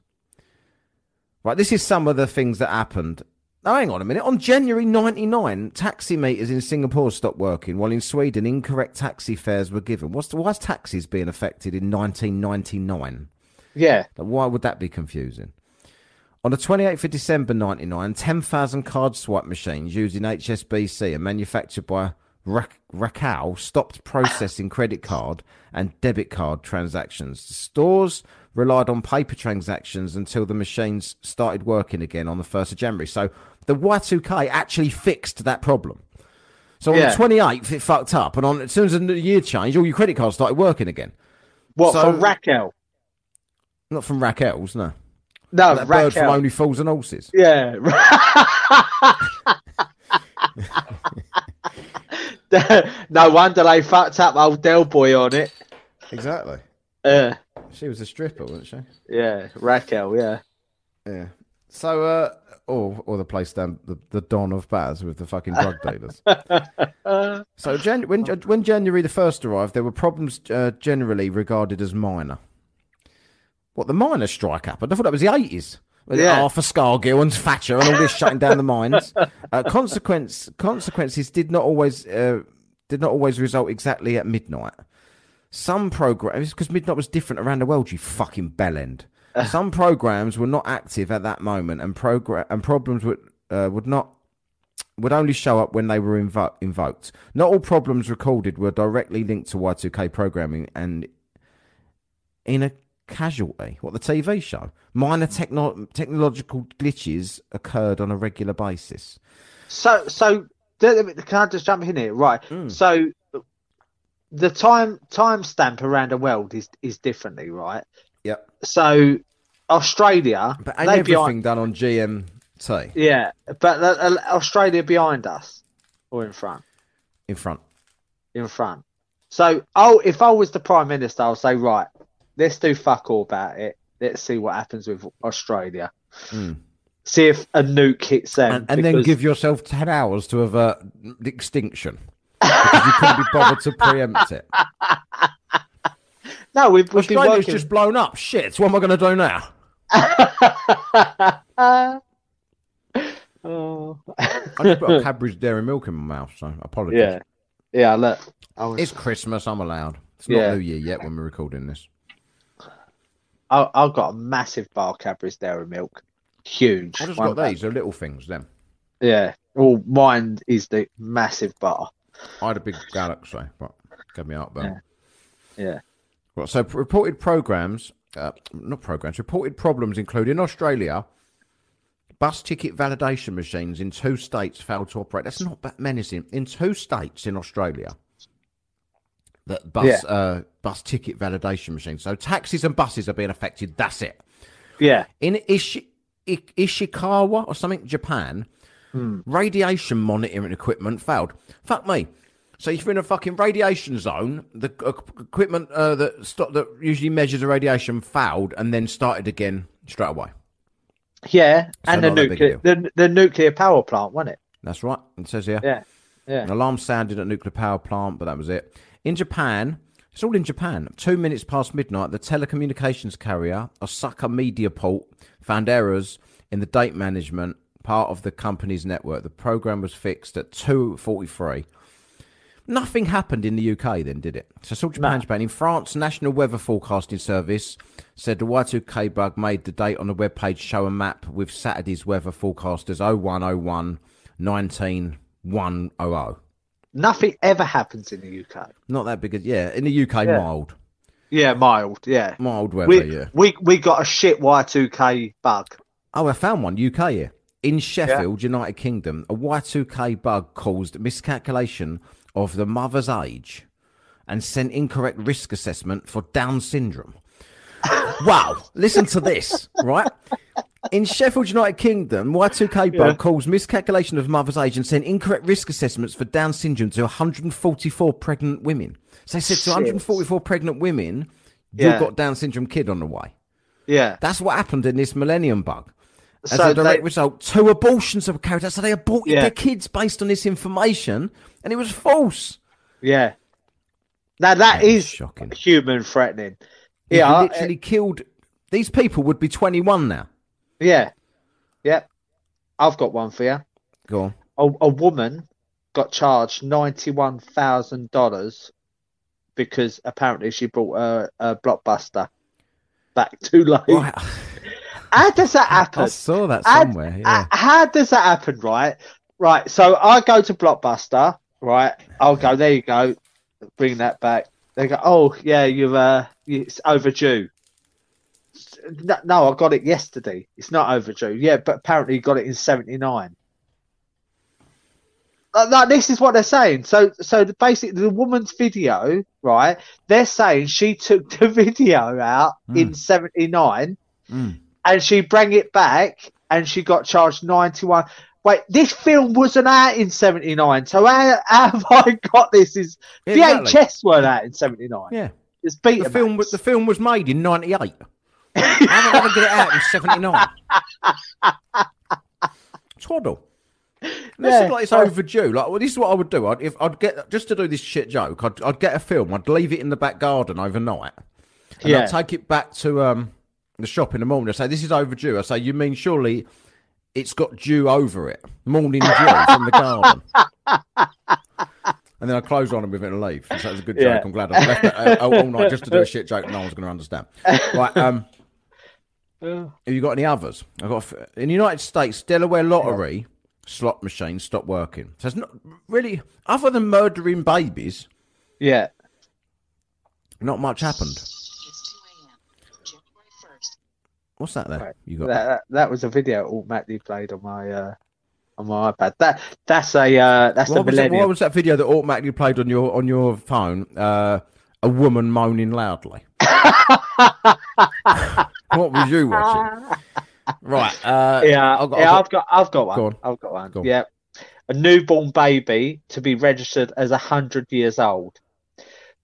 Right, this is some of the things that happened. Oh, hang on a minute. On January 99, taxi meters in Singapore stopped working, while in Sweden, incorrect taxi fares were given. What's the, why's taxis being affected in 1999? Yeah, Like, Why would that be confusing? On the 28th of December 99, 10,000 card swipe machines using HSBC and manufactured by Rak- Racal stopped processing credit card and debit card transactions. The stores relied on paper transactions until the machines started working again on the 1st of January. So the Y2K actually fixed that problem. So on Yeah. the 28th, it fucked up. And on as soon as the year changed, all your credit cards started working again. what So- for Raquel? Not from Raquel's, no. No, that bird from Only Fools and Horses. Yeah. no wonder they fucked up old Del Boy on it. Exactly. Uh, She was a stripper, wasn't she? yeah, Raquel, yeah. Yeah. So, uh, or or the place down the, the Don of Baz with the fucking drug dealers. so, Jan- when when January the first arrived, there were problems uh, generally regarded as minor. What the miners strike happened? I thought that was the eighties. Yeah. Arthur Scargill and Thatcher and all this shutting down the mines. Uh, consequence consequences did not always uh, did not always result exactly at midnight. Some programs, because midnight was different around the world, you fucking bellend. Some programs were not active at that moment, and program and problems would uh, would not would only show up when they were invo- invoked. Not all problems recorded were directly linked to Y2K programming, and in a casualty, what the TV show, minor techno- technological glitches occurred on a regular basis. So, so can I just jump in here? Right. Mm. So, the time time stamp around the world is is differently, right? Yep, So, Australia, but ain't everything behind, done on GMT yeah, but uh, Australia behind us or in front, in front? in front. So, oh, if I was the prime minister, I'll say, right, let's do fuck all about it. Let's see what happens with Australia. Mm. See if a nuke hits them, and, and then give yourself 10 hours to avert extinction because you couldn't be bothered to preempt it. No, we've, we've been Australia's working. just blown up. Shit, what am I going to do now? Oh. I just put a Cadbury's Dairy Milk in my mouth, so apologies. yeah, yeah. Look, I was, It's Christmas, I'm allowed. It's not Yeah. New Year yet when we're recording this. I, I've got a massive bar Cadbury's Dairy Milk, huge. I just got these, they're little things, Then. Yeah. Well, mine is the massive bar. I had a big Galaxy, but gave me out there. Yeah. Well, so reported programs, uh, not programs, reported problems include in Australia, bus ticket validation machines in two states failed to operate. That's not that menacing. In two states in Australia, that bus Yeah. uh, bus ticket validation machine. So taxis and buses are being affected. That's it. Yeah. In Ishi- I- Ishikawa or something, Japan, radiation monitoring equipment failed. Fuck me. So if you're in a fucking radiation zone, the uh, equipment uh, that stop, that usually measures the radiation failed and then started again straight away. Yeah. and the not that big a nuclear, the, the nuclear power plant, wasn't it? That's right. It says here. Yeah. Yeah. An alarm sounded at a nuclear power plant, but that was it. In Japan, It's all in Japan. Two minutes past midnight, the telecommunications carrier Osaka Mediaport found errors in the date management part of the company's network. The program was fixed at 2.43. Nothing happened in the UK then, did it? So it's all Japan, No. Japan. In France, National Weather Forecasting Service said the Y2K bug made the date on the webpage show a map with Saturday's weather forecast as 0101 19100. Nothing ever happens in the UK. Not that big. A, yeah, in the UK, Yeah. mild. Yeah, mild. Yeah. Mild weather, We, yeah. we we got a shit Y2K bug. Oh, I found one. UK here. In Sheffield, United Kingdom, a Y2K bug caused miscalculation of the mother's age and sent incorrect risk assessment for Down syndrome. wow. Listen to this, right? In Sheffield, United Kingdom, Y2K bug Yeah. caused miscalculation of mother's age and sent incorrect risk assessments for Down syndrome to 144 pregnant women. So they said to 144 pregnant women, you've got Down syndrome kid on the way. Yeah. That's what happened in this millennium bug. As So a direct they- result, two abortions have carried out. So they aborted Yeah. their kids based on this information, and it was false. Yeah. Now that That is shocking. human threatening. Yeah. you I- literally eh, killed these people. Would be twenty-one now. Yeah. Yeah. I've got one for you. Go on. A, a woman got charged ninety-one thousand dollars because apparently she brought a, a blockbuster back too late. Right. How does that happen? I saw that How- somewhere. Yeah. Uh, how does that happen, right? Right. So I go to Blockbuster, right? I'll go. There you go. Bring that back. They go. Oh yeah, you've uh, it's overdue. No, I got it yesterday. It's not overdue. Yeah, but apparently you got it in '79. Like, like, this is what they're saying. So, so the, basically, the woman's video, right? They're saying she took the video out in '79 Mm. and she bring it back and she got charged 91 wait this film wasn't out in 79 so how, how have i got this is Exactly. vhs weren't out in 79 Yeah. it's beta The film was the film was made in '98. How did I ever get it out in '79? Twaddle. This Yeah. is like it's overdue. Like, well, this is what I would do. I'd, if I'd get just to do this shit joke, I'd, I'd get a film. I'd leave it in the back garden overnight. And Yeah. I'd take it back to um, the shop in the morning. I say this is overdue. I say you mean surely it's got dew over it, morning dew from the garden. And then I close on them with it and leave. So that was a good Yeah. joke. I'm glad I left it uh, all night just to do a shit joke. No one's going to understand. Right. Um, Yeah. have you got any others? I've got a f- in the United States, Delaware lottery slot machines stopped working. So it's not really other than murdering babies. yeah Not much happened. It's 2 a.m. January 1st. What's that there? Right. You got that, that, that was a video automatically played on my uh on my ipad that that's a uh that's what a was, that, what was that video that automatically played on your on your phone? Uh, a woman moaning loudly. what was you watching? Right. Uh, yeah, I've got- yeah, I've got, I've got one. Go on. I've got one. Go on. Yeah, a newborn baby to be registered as a hundred years old.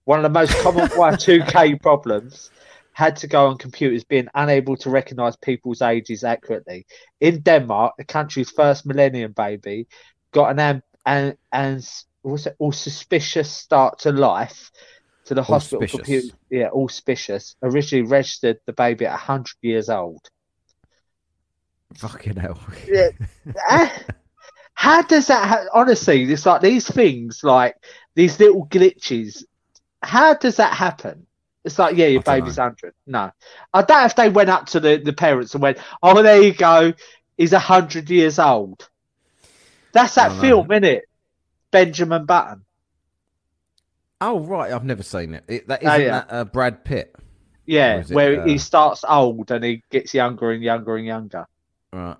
One of the most common Y2K problems had to go on computers being unable to recognise people's ages accurately. In Denmark, the country's first millennium baby got an and an and what's it all suspicious start to life to the hospital Auspicious. computer. Yeah, auspicious. Originally registered the baby at hundred years old. Fucking hell. Yeah. Ah, How does that? Ha- honestly, it's like these things, like these little glitches. How does that happen? It's like, yeah, your baby's hundred. No, I doubt if they went up to the, the parents and went, "Oh, there you go, he's hundred years old." That's that know. film, isn't it? Benjamin Button. Oh right, I've never seen it. it that Oh, isn't yeah. that uh, Brad Pitt. Yeah, it, where uh, he starts old and he gets younger and younger and younger. Right.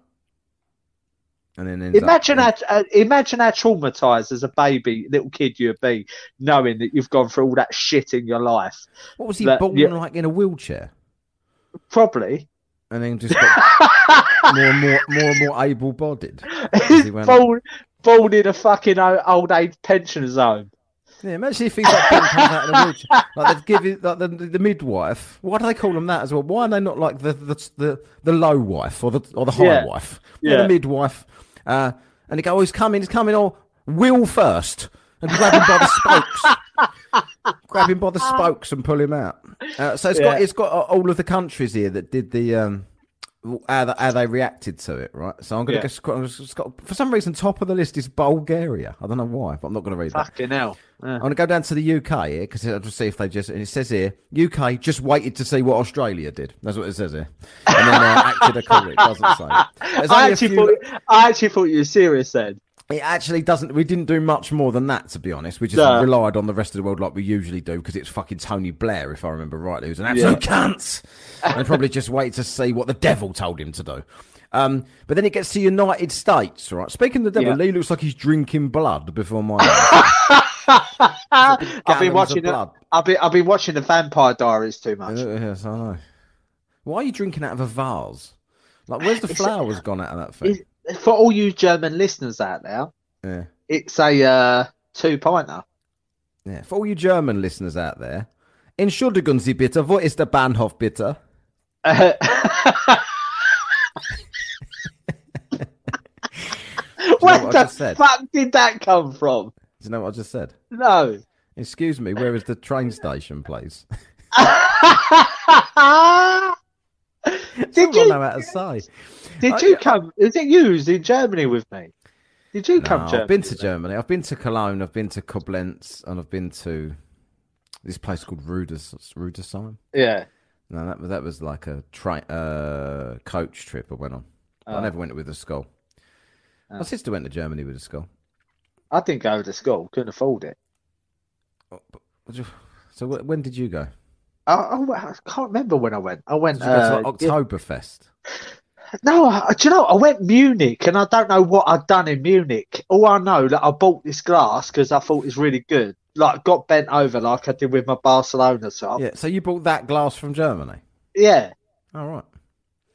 And then Imagine up, how uh, imagine how traumatized as a baby little kid you'd be, knowing that you've gone through all that shit in your life. What was he that- born like in a wheelchair? Probably. And then just got more and more more and more able bodied. born, born in a fucking old age pensioners home. Yeah, imagine if he's like comes out in a wheelchair. Like they've given like the, the midwife. Why do they call them that as well? Why are they not like the the the, the low wife or the or the high Yeah. wife? Yeah. the midwife. Uh, and they go, oh, he's coming, he's coming. Oh, Will first, and grab him by the spokes. grab him by the spokes and pull him out. Uh, so it's got it's got all of the countries here that did the um how they, how they reacted to it, right? So I'm gonna Yeah. go. I'm just got, for some reason, top of the list is Bulgaria. I don't know why, but I'm not going to read that. Fucking hell. Yeah. I'm going to go down to the UK here because I'll just see if they just. And it says here, UK just waited to see what Australia did. That's what it says here, and then uh, acted accordingly. It doesn't say. I actually, few- thought, I actually thought you were serious then. It actually doesn't. We didn't do much more than that, to be honest. We just No. relied on the rest of the world like we usually do because it's fucking Tony Blair, if I remember rightly, who's an absolute cunt. and probably just wait to see what the devil told him to do. Um, but then it gets to the United States, right? Speaking of the devil, Yeah. Lee looks like he's drinking blood before my eyes. I've been watching the. I've been I've been watching the Vampire Diaries too much. Uh, yes, I know. Why are you drinking out of a vase? Like, where's the flowers gone out of that thing? For all you German listeners out there, Yeah. it's a uh, two pointer. Yeah, for all you German listeners out there, entschuldigen Sie bitte, wo ist der Bahnhof bitte? Where the said? fuck did that come from? Do you know what I just said? No. Excuse me, where is the train station, please? did I you know how to say. did I- you come? Is it you who's in Germany with me? Did you No, come? Germany I've been to? Germany. I've been to Cologne. I've been to Koblenz, and I've been to this place called Ruders, Rudesheim. Yeah. No, that was that was like a train uh, coach trip I went on. I Oh. never went with a school. My Oh. sister went to Germany with a school. I didn't go to school. Couldn't afford it. So when did you go? I, I, can't remember when I went. I went. Did you go to uh, like. Oktoberfest? No, I, do you know? I went Munich, and I don't know what I'd done in Munich. All I know that I bought this glass because I thought it was really good. Like got bent over like I did with my Barcelona top. Yeah. So you bought that glass from Germany? Yeah, All right.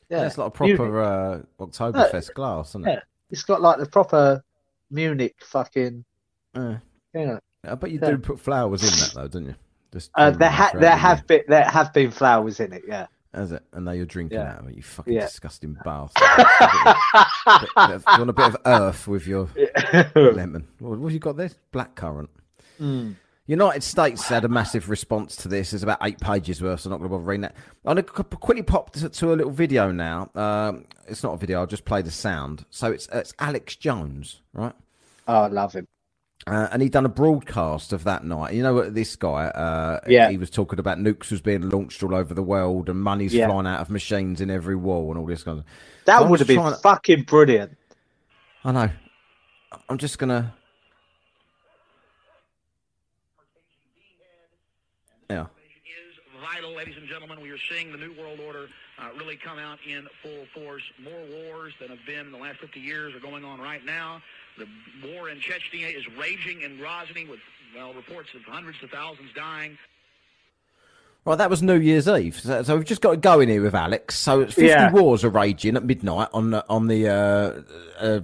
yeah. it's like a proper uh, Oktoberfest glass, isn't it? Yeah. It's got like the proper Munich fucking. Yeah. Yeah. I bet you Yeah. do put flowers in that though, don't you? Just Uh, there ha- there the have been there have been flowers in it. Yeah. Has it? And now you're drinking Yeah. out of it. You fucking Yeah. disgusting bastard. Bit- bit of- you want a bit of earth with your lemon. What, what have you got there? Blackcurrant. Mm. United States had a massive response to this. There's about eight pages worth, so I'm not going to bother reading that. I'm going to quickly pop to, to a little video now. Um, it's not a video, I'll just play the sound. So it's, it's Alex Jones, right? Oh, I love him. Uh, and he'd done a broadcast of that night. You know? This guy, uh, Yeah. he was talking about nukes was being launched all over the world and money's Yeah. flying out of machines in every wall and all this kind of. That So would have been to- fucking brilliant. I know. I'm just gonna. Yeah. is vital, ladies and gentlemen. We are seeing the New World Order uh, really come out in full force. More wars than have been in the last 50 years are going on right now. The war in Chechnya is raging in Grozny with, well, reports of hundreds of thousands dying. Right, that was New Year's Eve. So, so we've just got to go in here with Alex. So 50 Yeah. wars are raging at midnight on the, on the uh, uh,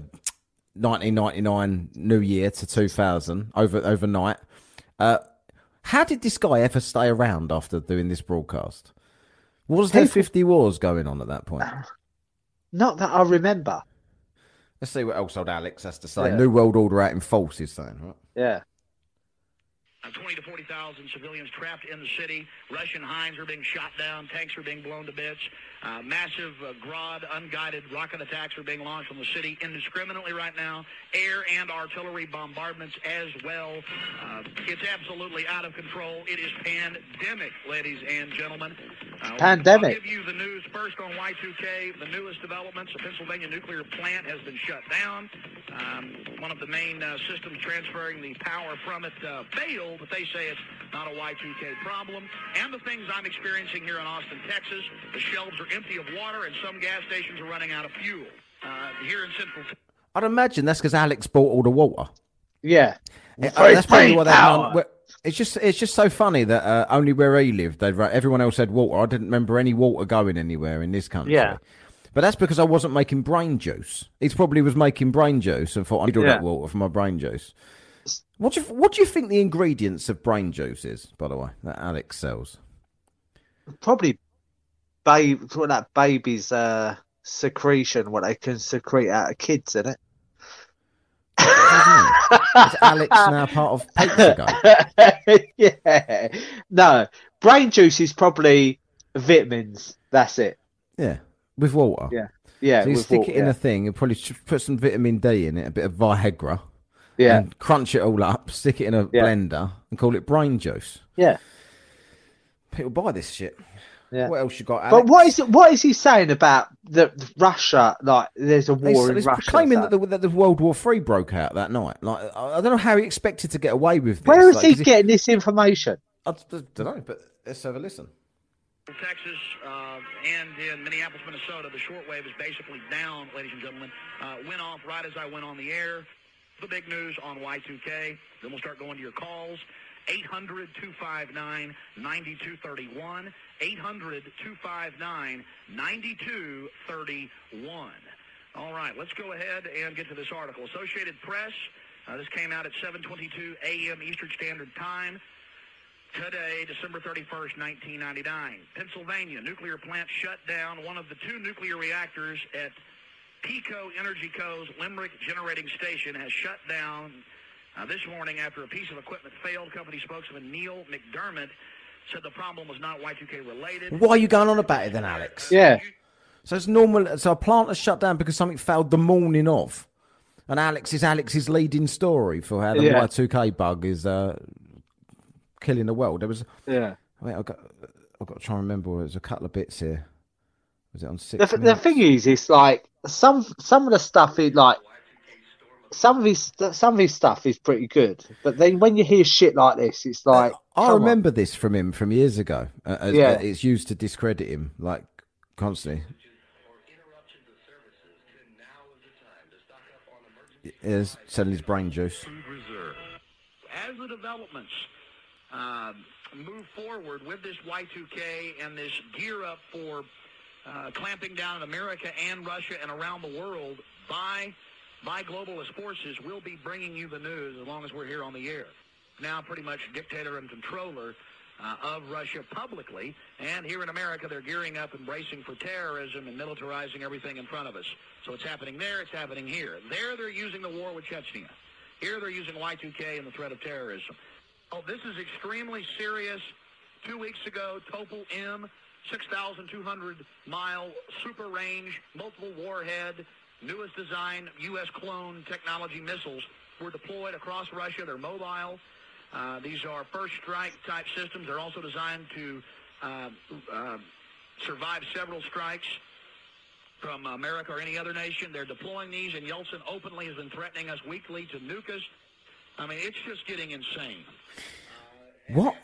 1999 New Year to 2000 over overnight. Uh, how did this guy ever stay around after doing this broadcast? Was there 50 wars going on at that point? Not that I remember. Let's see what else old Alex has to say. Yeah. New World Order out in force, is saying, right? Yeah. Uh, 20 to 40,000 civilians trapped in the city. Russian Hinds are being shot down. Tanks are being blown to bits. Uh, massive uh, Grad unguided rocket attacks are being launched on the city indiscriminately right now. Air and artillery bombardments as well. Uh, it's absolutely out of control. It is pandemic, ladies and gentlemen. Uh, Pandemic. I'll give you the news first on Y2K. The newest developments: a Pennsylvania nuclear plant has been shut down. Um, one of the main uh, systems transferring the power from it uh, failed, but they say it's not a Y2K problem. And the things I'm experiencing here in Austin, Texas, the shelves are empty of water, and some gas stations are running out of fuel. Uh, here in Central. I'd imagine that's because Alex bought all the water. Yeah. Uh, that's probably why that man- it's just it's just so funny that uh, only where he lived, they'd everyone else had water. I didn't remember any water going anywhere in this country. Yeah. But that's because I wasn't making brain juice. He probably was making brain juice and thought I need all that water for my brain juice. What do you what do you think the ingredients of brain juice is, by the way, that Alex sells? Probably babe what that baby's uh secretion, what they can secrete out of kids, isn't it? wasn't? Is Alex now part of Pizzagate? yeah. No, brain juice is probably vitamins. That's it. Yeah, with water. Yeah. Yeah. So you stick water, it in yeah. a thing, you probably put some vitamin D in it, a bit of Viagra, Yeah. and crunch it all up, stick it in a Yeah. blender, and call it brain juice. Yeah. People buy this shit. Yeah. What else you got? Alex? But what is it? What is he saying about the Russia? Like, there's a He's, war in he's Russia. claiming and that the, that the World War Three broke out that night. Like, I I don't know how he expected to get away with this. Where is Like, he 'cause getting this information? I don't know, but let's have a listen. Texas uh, and in Minneapolis, Minnesota, the shortwave is basically down, ladies and gentlemen. Uh, went off right as I went on the air. The big news on Y2K. Then we'll start going to your calls. 800-259-9231. 800-259-9231. All right, let's go ahead and get to this article. Associated Press. Uh, this came out at 7:22 a.m. Eastern Standard Time. Today, December 31st, 1999, Pennsylvania nuclear plant shut down. One of the two nuclear reactors at PECO Energy Co.'s Limerick Generating Station has shut down uh, this morning after a piece of equipment failed. Company spokesman Neil McDermott said the problem was not Y2K related. Why are you going on about it then, Alex? Yeah. So it's normal. So a plant has shut down because something failed the morning of. And Alex is Alex's leading story for how the Yeah. Y2K bug is uh, killing the world. There was, Yeah. wait, I've got, I've got to try and remember. There's a couple of bits here. Was it on six? the minutes? thing is, it's like some some of the stuff is like some of his some of his stuff is pretty good, but then when you hear shit like this, it's like I come on. remember this from him from years ago. Uh, as- Yeah. uh, it's used to discredit him, like constantly. Is selling his brain juice. As the developments um, move forward with this Y2K and this gear up for uh, clamping down in America and Russia and around the world by by globalist forces, we'll be bringing you the news as long as we're here on the air. Now, pretty much dictator and controller uh, of Russia publicly, and here in America, they're gearing up and bracing for terrorism and militarizing everything in front of us. So it's happening there, it's happening here. There, they're using the war with Chechnya. Here, they're using Y2K and the threat of terrorism. Oh, this is extremely serious. Two weeks ago, Topol M, 6,200 mile super range, multiple warhead, newest design, U.S. clone technology missiles were deployed across Russia. They're mobile. Uh, these are first strike type systems. They're also designed to uh, uh, survive several strikes from America or any other nation. They're deploying these, and Yeltsin openly has been threatening us weekly to nuke us. I mean, it's just getting insane. What?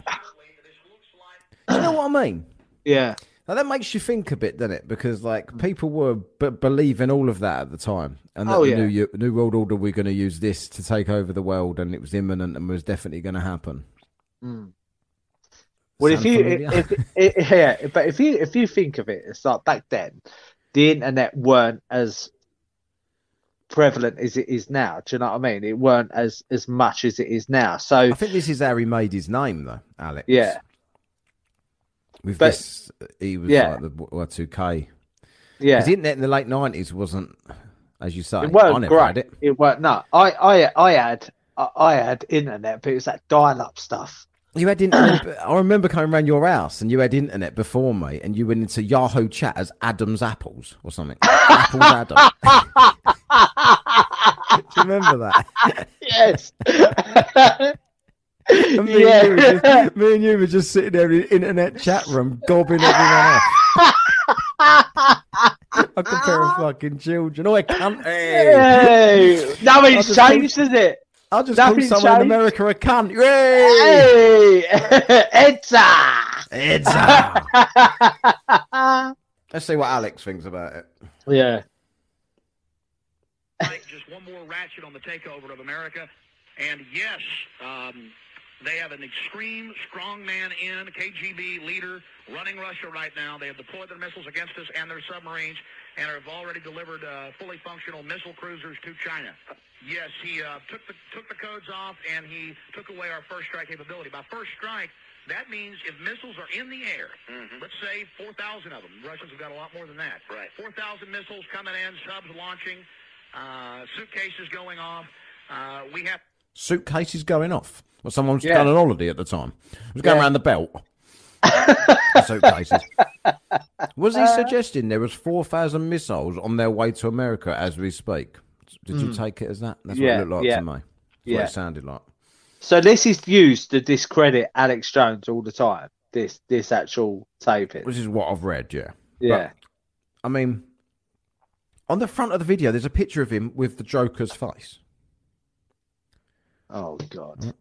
Do you know what I mean? yeah, Now, that makes you think a bit, doesn't it? Because like hmm. people were b- believing all of that at the time, and that Oh, the yeah. new new world order we're going to use this to take over the world, and it was imminent and was definitely going to happen. Hmm. well, if you if, if, yeah, but if you if you think of it, it's like back then, the internet weren't as prevalent as it is now. Do you know what I mean? It weren't as as much as it is now. So I think this is how he made his name, though, Alex. yeah, With But- this, he was Yeah. like the Y two K. yeah. Because internet in the late nineties wasn't, as you say, It weren't great. it. It weren't. No, I, I, I had, I, I had internet, but it was that dial-up stuff. You had internet. I remember coming around your house and you had internet before me, and you went into Yahoo chat as Adam's Apples or something. Apples Adam. Do you remember that? Yes. And me, Yeah. and you were just, me and you were just sitting there in the internet chat room, gobbing everyone off. like a fucking children. Oh, I can't. Hey. hey, nothing's just changed, has it? I'll just call Nothing's someone in. America a cunt. Yay! Hey, Edsa. It's uh, Let's see what Alex thinks about it. yeah. like just one more ratchet on the takeover of America. And yes, um, they have an extreme strongman in KGB leader running Russia right now. They have deployed their missiles against us and their submarines, and have already delivered uh, fully functional missile cruisers to China. Yes, he uh, took the took the codes off, and he took away our first strike capability. By first strike, that means if missiles are in the air, let's say 4,000 of them. The Russians have got a lot more than that. Right. 4,000 missiles coming in, subs launching, uh, suitcases going off. Uh, we have Suitcases going off. Well, someone's Yeah. done an holiday at the time. It Was going Yeah. around the belt. Suitcases. Was he suggesting there was four thousand missiles on their way to America as we speak? Did you take it as that? That's Hmm. Yeah, what it looked like to me. That's what Yeah. it sounded like. So this is used to discredit Alex Jones all the time. This this actual taping. Which is what I've read, yeah. Yeah. I mean, on the front of the video, there's a picture of him with the Joker's face. Oh god.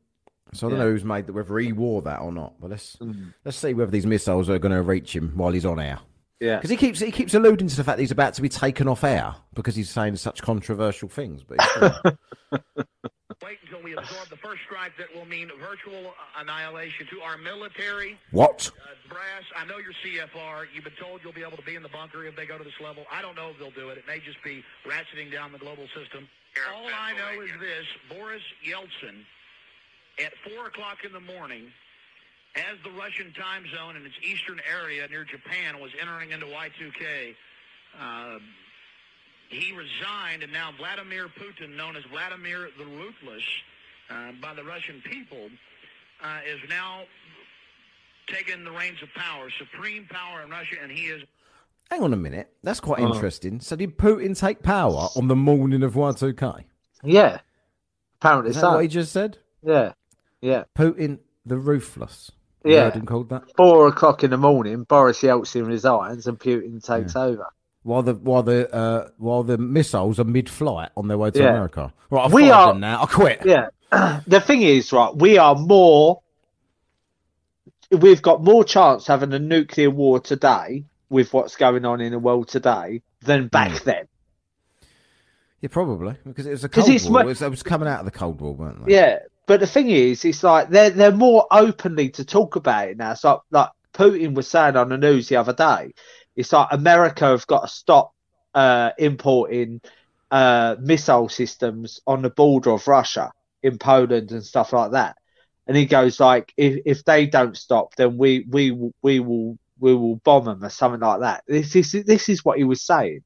So I don't Yeah. know who's made that, whether he wore that or not. But let's Mm. let's see whether these missiles are going to reach him while he's on air. Yeah. Because he keeps he keeps alluding to the fact that he's about to be taken off air because he's saying such controversial things. But wait until we absorb the first strike that will mean virtual annihilation to our military. what? Uh, brass, I know you're CFR. You've been told you'll be able to be in the bunker if they go to this level. I don't know if they'll do it. It may just be ratcheting down the global system. All I know is this Boris Yeltsin, at 4 o'clock in the morning, as the Russian time zone in its eastern area near Japan was entering into Y2K, uh, he resigned, and now Vladimir Putin, known as Vladimir the Ruthless uh, by the Russian people, uh, is now taken the reins of power, supreme power in Russia, and he is Hang on a minute. That's quite Oh. interesting. So did Putin take power on the morning of Y2K? Yeah. Apparently Is that so. what he just said? Yeah. Yeah. Putin the ruthless. Yeah. heard him called that. Four o'clock in the morning, Boris Yeltsin resigns and Putin takes over. While the while the uh, while the missiles are mid-flight on their way to Yeah. America. Right, I've We are- now. I quit. Yeah. the thing is, right, we are more we've got more chance having a nuclear war today with what's going on in the world today than back Mm. then. Yeah, probably because it was a Cold it's War. It was, it was coming out of the Cold War, weren't they? Yeah, but the thing is, it's like they're they're more openly to talk about it now. It's like like Putin was saying on the news the other day. It's like America have got to stop uh, importing uh, missile systems on the border of Russia in Poland and stuff like that. And he goes like, if if they don't stop, then we we we will we will bomb them or something like that. This is this is what he was saying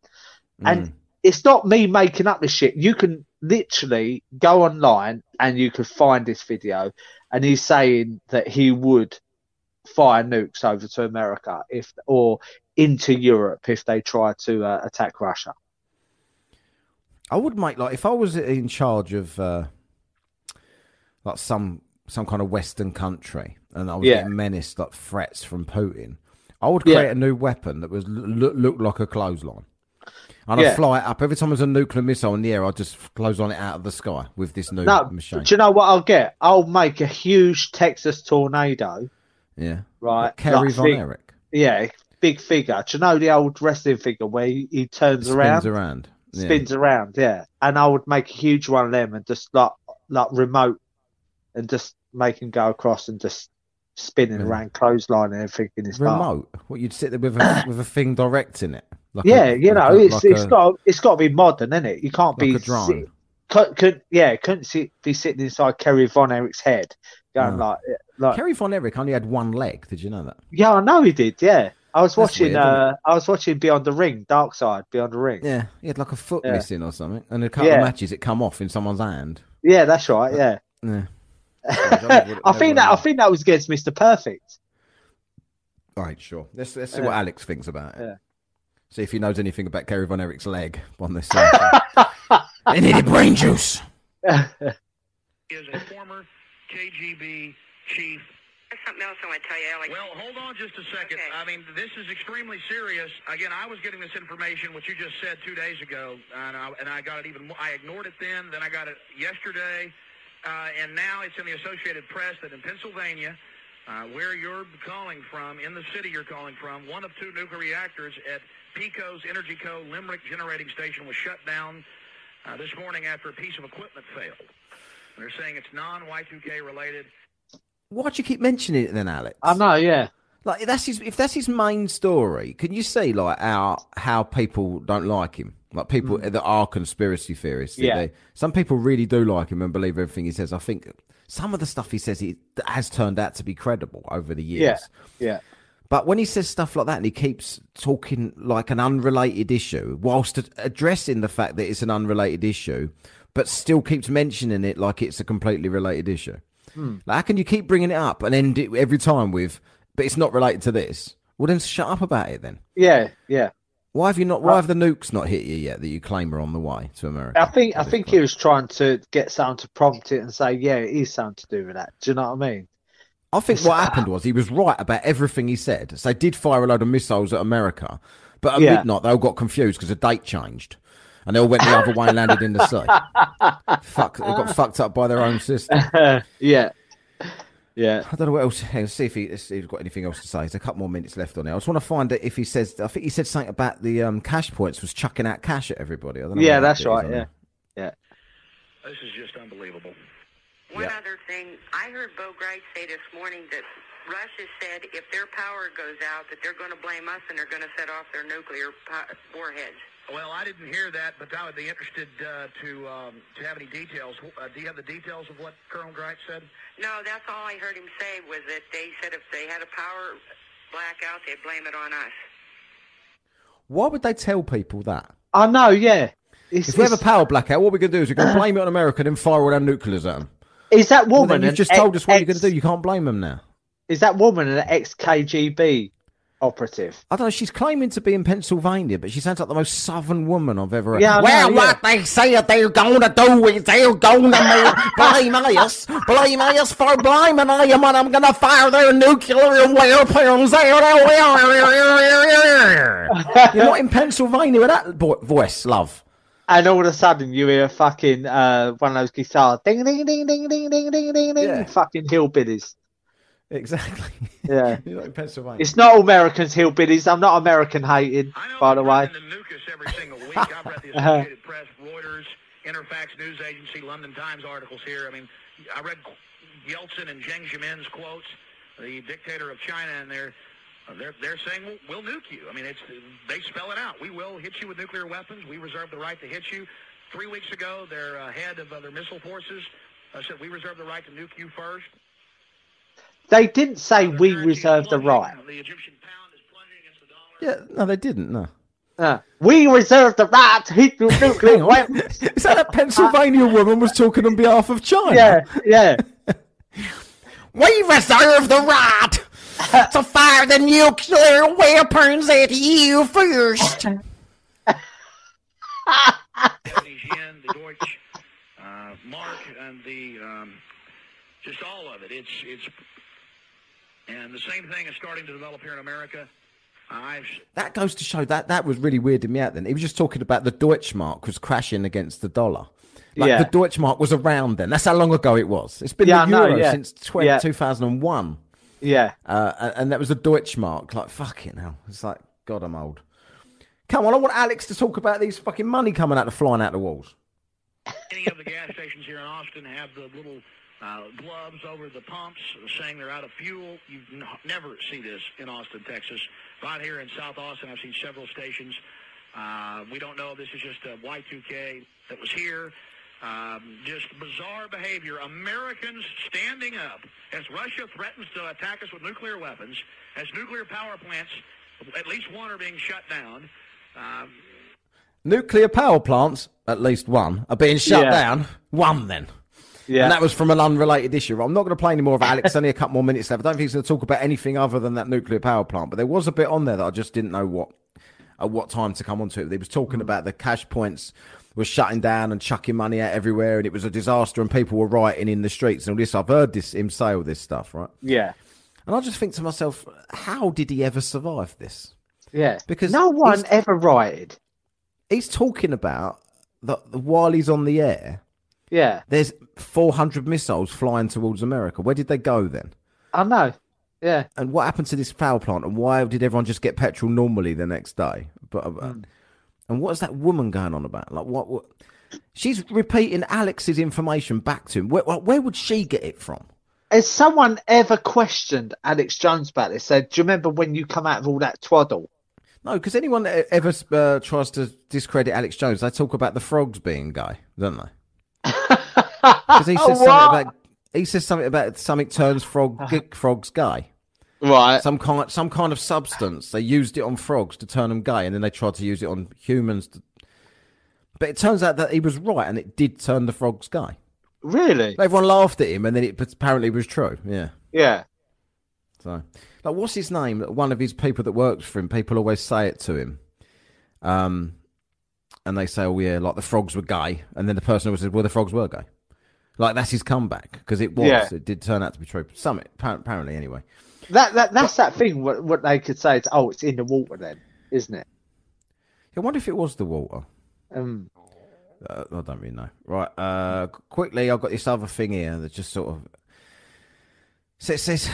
and Mm. it's not me making up this shit. You can literally go online and you can find this video, and he's saying that he would fire nukes over to America if or into Europe if they try to uh, attack Russia. I would make like if I was in charge of uh, like some some kind of Western country and I was Yeah. getting menaced like threats from Putin, I would Yeah. create a new weapon that was look, look like a clothesline. And Yeah. I'd fly it up every time there's a nuclear missile in the air. I'd just clothesline it out of the sky with this new No, machine. do you know what I'll get? I'll make a huge Texas tornado, yeah, right? Kerry like Von Erich Yeah, big figure. Do you know the old wrestling figure where he, he turns spins around? around. Yeah. spins around, yeah. And I would make a huge one of them and just like like remote and just make him go across and just spinning Yeah. around, clothesline and everything in his bar. remote. What you'd sit there with a with a thing directing it. Like Yeah, a- you like know, a- it's like it's a- got it's got to be modern, isn't it? You can't like be a sit- could, could yeah, couldn't sit, be sitting inside Kerry Von Erich's head, going No. like like Kerry Von Erich only had one leg. Did you know that? yeah, I know he did, yeah. I was That's watching weird, uh I was watching Beyond the Ring, Dark Side, Beyond the Ring. Yeah, he had like a foot Yeah. missing or something, and a couple Yeah. of matches it come off in someone's hand. Yeah, that's right, yeah. Yeah. I think that I think that was against Mr. Perfect. Right, sure. Let's let's see Yeah. what Alex thinks about it. Yeah. See if he knows anything about Kerry Von Erich's leg on this. they needed brain juice. He is a former KGB chief. There's something else I want to tell you, Alex. Well, hold on just a second. Okay. I mean, this is extremely serious. Again, I was getting this information, what you just said two days ago, and I, and I got it even more. I ignored it then, then I got it yesterday, uh, and now it's in the Associated Press that in Pennsylvania, uh, where you're calling from, in the city you're calling from, one of two nuclear reactors at PECO's Energy Co. Limerick Generating Station was shut down uh, this morning after a piece of equipment failed. They're saying it's non-Y2K related. Why'd you keep mentioning it then, Alex? I know, yeah. Like that's his. If that's his main story, can you see like how how people don't like him? Like people that are conspiracy theorists. Mm. Yeah. they- some people really do like him and believe everything he says. I think some of the stuff he says it has turned out to be credible over the years. Yeah. Yeah. But when he says stuff like that and he keeps talking like an unrelated issue, whilst addressing the fact that it's an unrelated issue, but still keeps mentioning it like it's a completely related issue. Hmm. Like, how can you keep bringing it up and end it every time with, but it's not related to this? Well, then shut up about it then. Yeah, yeah. Why have you not? Why have the nukes not hit you yet that you claim are on the way to America? I think I think he was trying to get someone to prompt it and say, yeah, it is something to do with that. Do you know what I mean? I think what happened was he was right about everything he said. So they did fire a load of missiles at America, but at Yeah. midnight they all got confused because the date changed, and they all went the other way and landed in the sea. Fuck, they got fucked up by their own system. yeah, yeah. I don't know what else. hang on, see if, he, let's see if he's got anything else to say. There's a couple more minutes left on it. I just want to find out if he says. I think he said something about the um, cash points was chucking out cash at everybody. I don't know Yeah, what that that's bit is right, on yeah. This is just unbelievable. One Yeah. other thing, I heard Bo Gritz say this morning that Russia said if their power goes out, that they're going to blame us and they're going to set off their nuclear po- warheads. Well, I didn't hear that, but I would be interested uh, to um, to have any details. Uh, do you have the details of what Colonel Gritz said? No, that's all I heard him say was that they said if they had a power blackout, they'd blame it on us. Why would they tell people that? I know, yeah. It's, If we have a power blackout, what we're going to do is we're going to blame it on America, and then fire all our nuclears at them. is that woman? then you've an just told us what you're going to do. You can't blame them now. Is that woman an ex KGB operative? I don't know. She's claiming to be in Pennsylvania, but she sounds like the most southern woman I've ever heard. Yeah, I know, well, yeah. what they say they're going to do is they're to blame us, blame us for blaming them, and I'm going to fire their nuclear weapons. You're not in Pennsylvania with that bo- voice, love. And all of a sudden, you hear fucking uh, one of those guitars, ding ding ding ding ding ding ding ding ding, Yeah. fucking hillbillies. Exactly. Yeah. You're not in Pennsylvania. It's not all Americans hillbillies. I'm not American hated, I know by the we're way. running the Nucus every single week. I've read the Associated Press, Reuters, Interfax News Agency, London Times articles here. I mean, I read Yeltsin and Jiang Zemin's quotes, the dictator of China, and they're they're they're saying we'll, we'll nuke you. I mean, it's they spell it out. We will hit you with nuclear weapons. We reserve the right to hit you. Three weeks ago, their uh, head of uh, their missile forces uh, said we reserve the right to nuke you first. They didn't say Their we reserve the right. The Egyptian pound is the. Yeah, no, they didn't. No. Uh, we reserve the right to hit your nuclear weapons. Is that that Pennsylvania woman was talking on behalf of China? Yeah, yeah. We reserve the right to fire the nuclear weapons at you first. Japanese yen, the Deutsch uh, mark, and the um, just all of it. It's it's and the same thing is starting to develop here in America. I've That goes to show that that was really weirding me out. Then he was just talking about the Deutschmark was crashing against the dollar. Like Yeah. the Deutschmark was around then. That's how long ago it was. It's been Yeah, the know, euro yeah. since 20, Yeah. 2001. Yeah. Uh, and- and that was the Deutschmark. Like, fucking hell. It's like, God, I'm old. Come on, I want Alex to talk about these fucking money coming out of flying out the walls. any of the gas stations here in Austin have the little uh, gloves over the pumps saying they're out of fuel. You n- never see this in Austin, Texas. Right here in South Austin, I've seen several stations. Uh, we don't know if this is just a Y2K that was here. Um, just bizarre behavior. Americans standing up as Russia threatens to attack us with nuclear weapons, as nuclear power plants, at least one, are being shut down. Um, Nuclear power plants, at least one, are being shut Yeah. down. One then. Yeah. And that was from an unrelated issue. I'm not going to play any more of Alex. Only a couple more minutes left. I don't think he's going to talk about anything other than that nuclear power plant. But there was a bit on there that I just didn't know what at what time to come onto it. He was talking hmm. about the cash points were shutting down and chucking money out everywhere, and it was a disaster, and people were rioting in the streets and all this. I've heard this him say all this stuff, right? yeah. And I just think to myself, how did he ever survive this? Yeah. Because no one ever rioted. He's talking about that while he's on the air, Yeah. there's 400 missiles flying towards America. Where did they go then? I know. Yeah. And what happened to this power plant? And why did everyone just get petrol normally the next day? But uh, and what is that woman going on about? Like what? what she's repeating Alex's information back to him. Where, where would she get it from? Has someone ever questioned Alex Jones about this? Said, do you remember when you come out of all that twaddle? No, because anyone that ever uh, tries to discredit Alex Jones, they talk about the frogs being gay, don't they? Because he says something about he says something about something turns frog frogs gay. Right. Some kind some kind of substance. They used it on frogs to turn them gay, and then they tried to use it on humans to But it turns out that he was right, and it did turn the frogs gay. Really? Everyone laughed at him, and then it apparently was true. Yeah. Yeah. So, like, what's his name? One of his people that works for him. People always say it to him. Um, and they say, "Oh yeah, like the frogs were gay," and then the person always said, "Well, the frogs were gay." Like that's his comeback because it was. Yeah. It did turn out to be true. Summit apparently, anyway. That that that's that thing. What what they could say is, oh, it's in the water then, isn't it? I wonder if it was the water. Um. Uh, I don't really know. Right. Uh, quickly, I've got this other thing here that just sort of. So it says,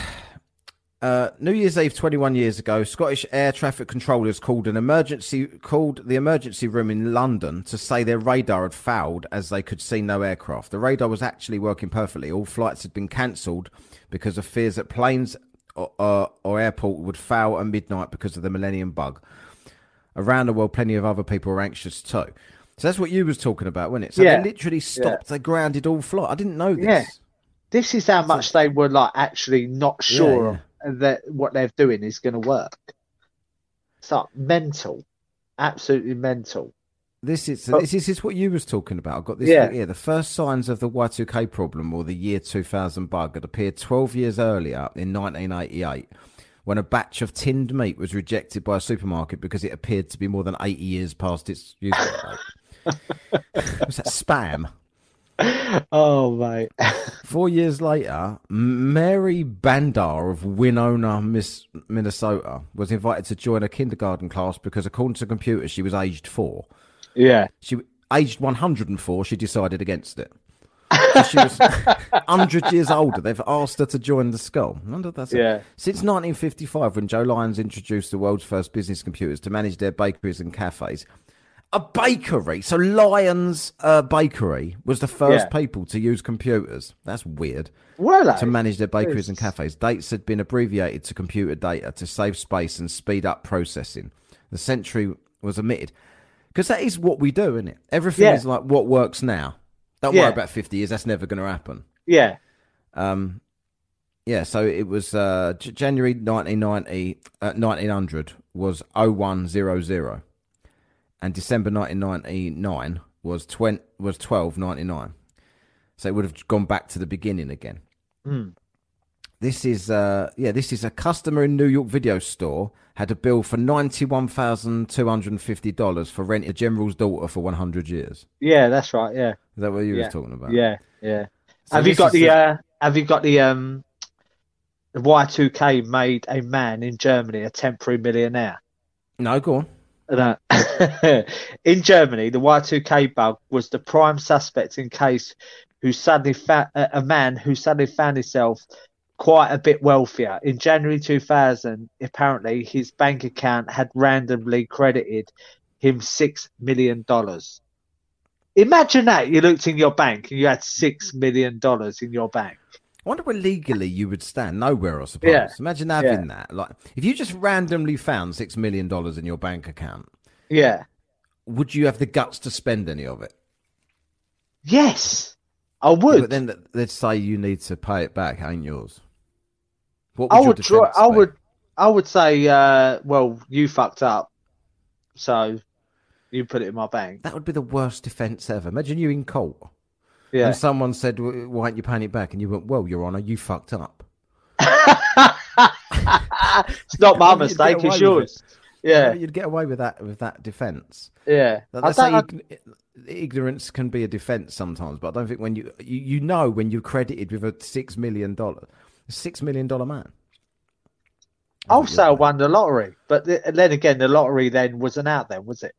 uh, New Year's Eve, 21 years ago, Scottish air traffic controllers called an emergency called the emergency room in London to say their radar had fouled as they could see no aircraft. The radar was actually working perfectly. All flights had been cancelled because of fears that planes or, or, or airport would foul at midnight because of the Millennium Bug. Around the world, plenty of other people were anxious too. So that's what you was talking about, wasn't it? So Yeah. they literally stopped. They grounded all flight. I didn't know this. Yeah. This is how much they were like actually not Yeah, sure that what they're doing is going to work. It's like mental, absolutely mental. This is But- this is, is what you was talking about. I've got this Yeah. here. The first signs of the Y2K problem or the year 2000 bug had appeared 12 years earlier in 1988 when a batch of tinned meat was rejected by a supermarket because it appeared to be more than 80 years past its use date. was that spam? Oh mate, Four years later, Mary Bandar of Winona, Miss Minnesota, was invited to join a kindergarten class because, according to the computer, she was aged four. yeah, She aged 104. She decided against it. So she was 100 years older. They've asked her to join the school. I wonder that's Yeah. Since 1955, when Joe Lyons introduced the world's first business computers to manage their bakeries and cafes, a bakery. So Lyons uh, Bakery was the first Yeah. people to use computers. That's weird were they? to manage their bakeries and cafes. Dates had been abbreviated to computer data to save space and speed up processing. The century was omitted because that is what we do, isn't it? Everything Yeah. is like what works now. Don't Yeah. worry about fifty years; that's never going to happen. Yeah, Um, yeah, so it was uh, January 1990, uh, 1900 was 0100 and December 1999 was 20, was 1299. So it would have gone back to the beginning again. Hmm. This is uh yeah, this is a customer in New York video store had a bill for $91,250 for renting a general's daughter for 100 years. yeah, that's right. Yeah, Is that what you Yeah. was talking about? yeah, yeah. So have you got is the? Uh, have you got the? Um, the Y2K made a man in Germany a temporary millionaire. No, go on. No. in Germany, the Y2K bug was the prime suspect in case who suddenly fa- a man who suddenly found himself quite a bit wealthier. In January 2000, apparently his bank account had randomly credited him six million dollars. Imagine that you looked in your bank and you had six million dollars in your bank. I wonder where legally you would stand. Nowhere, I suppose. Yeah. Imagine having that. Like, if you just randomly found six million dollars in your bank account, Yeah. would you have the guts to spend any of it? Yes, I would. But then they'd say you need to pay it back. Ain't yours. What I your would draw. I would. I would say, uh, well, you fucked up, so you put it in my bank. That would be the worst defence ever. Imagine you in court Yeah. and someone said, "W- "Why aren't you paying it back?" And you went, "Well, Your Honour, you fucked up." it's not my mistake. It's yours. Yeah. you'd get away with that with that defence. Yeah. Like, I say don't, ign- ignorance can be a defence sometimes, but I don't think when you, you you know when you're credited with a six million dollar six million dollar man. I won the lottery, but then again, the lottery then wasn't out then, was it?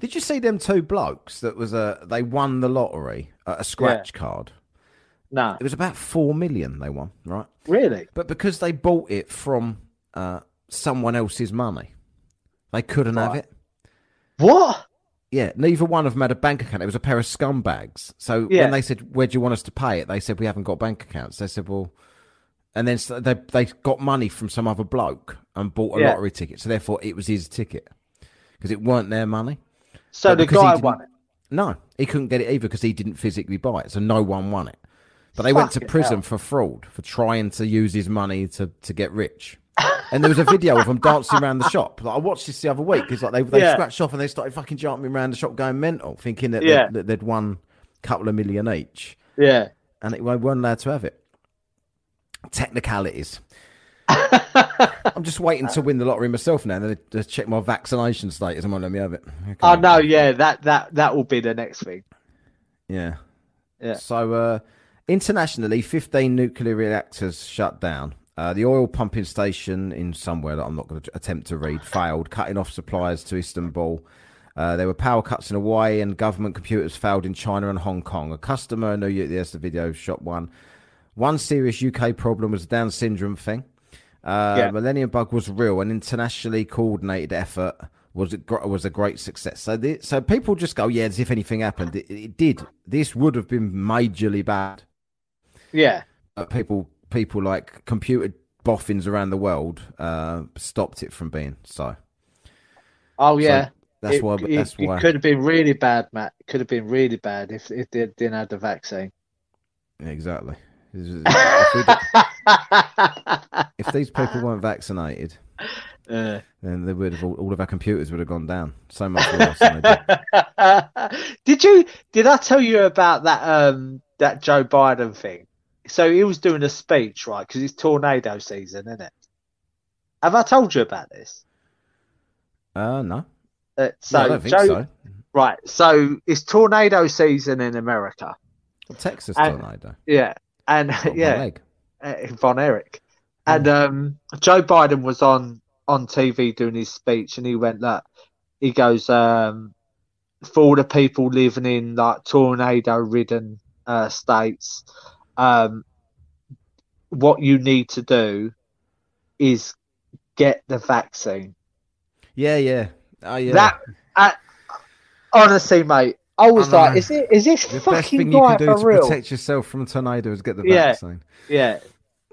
Did you see them two blokes that was a they won the lottery a scratch card? No. It was about four million they won, right? Really? But because they bought it from uh, someone else's money, they couldn't have it. What? Yeah, neither one of them had a bank account. It was a pair of scumbags. So Yeah. when they said, "Where do you want us to pay it?" they said, "We haven't got bank accounts." They said, "Well," and then they they got money from some other bloke and bought a Yeah. lottery ticket. So therefore, it was his ticket because it weren't their money. So But the guy won it. No, he couldn't get it either because he didn't physically buy it. So no one won it. But they went to prison hell. for fraud for trying to use his money to to get rich. And there was a video of them dancing around the shop. Like, I watched this the other week because like they they Yeah. scratched off and they started fucking jumping around the shop, going mental, thinking that, Yeah. they'd, that they'd won a couple of million each, Yeah. and it, we weren't allowed to have it. Technicalities. I'm just waiting to win the lottery myself now. Then to check my vaccination status. I'm on let me have it. Okay. I know. Yeah, that that that will be the next thing. Yeah. Yeah. So uh, internationally, 15 nuclear reactors shut down. Uh, the oil pumping station in somewhere that I'm not going to attempt to read failed, cutting off supplies to Istanbul. Uh, there were power cuts in Hawaii, and government computers failed in China and Hong Kong. A customer, I know you, there's the video shot one. One serious UK problem was the Down syndrome thing. Uh, Yeah. Millennium Bug was real, an internationally coordinated effort was a, was a great success. So, the, so people just go, yeah, as if anything happened. It, it did. This would have been majorly bad. Yeah. But people, people like computer boffins around the world uh, stopped it from being so. Oh yeah. That's it, why. It, That's it why. could have been really bad, Matt. It could have been really bad if if they didn't have the vaccine. Exactly. If, these people weren't vaccinated, Uh, then they would have all, all of our computers would have gone down so much worse. did. did you? Did I tell you about that? Um, that Joe Biden thing. So he was doing a speech, right? Because it's tornado season, isn't it? Have I told you about this? Uh, no, Uh, No, so I don't think Joe, so. right? So it's tornado season in America. Texas And- tornado. Yeah, and yeah, Von Erich. And um, Joe Biden was on on TV doing his speech, and he went that he goes um, for all the people living in like tornado-ridden uh, states, um, what you need to do is get the vaccine. Yeah, yeah. Oh, yeah. That uh, honestly, mate, I was I like, know. is it is this the best fucking thing you can do for to real? protect yourself from a tornado is get the Yeah. vaccine. Yeah,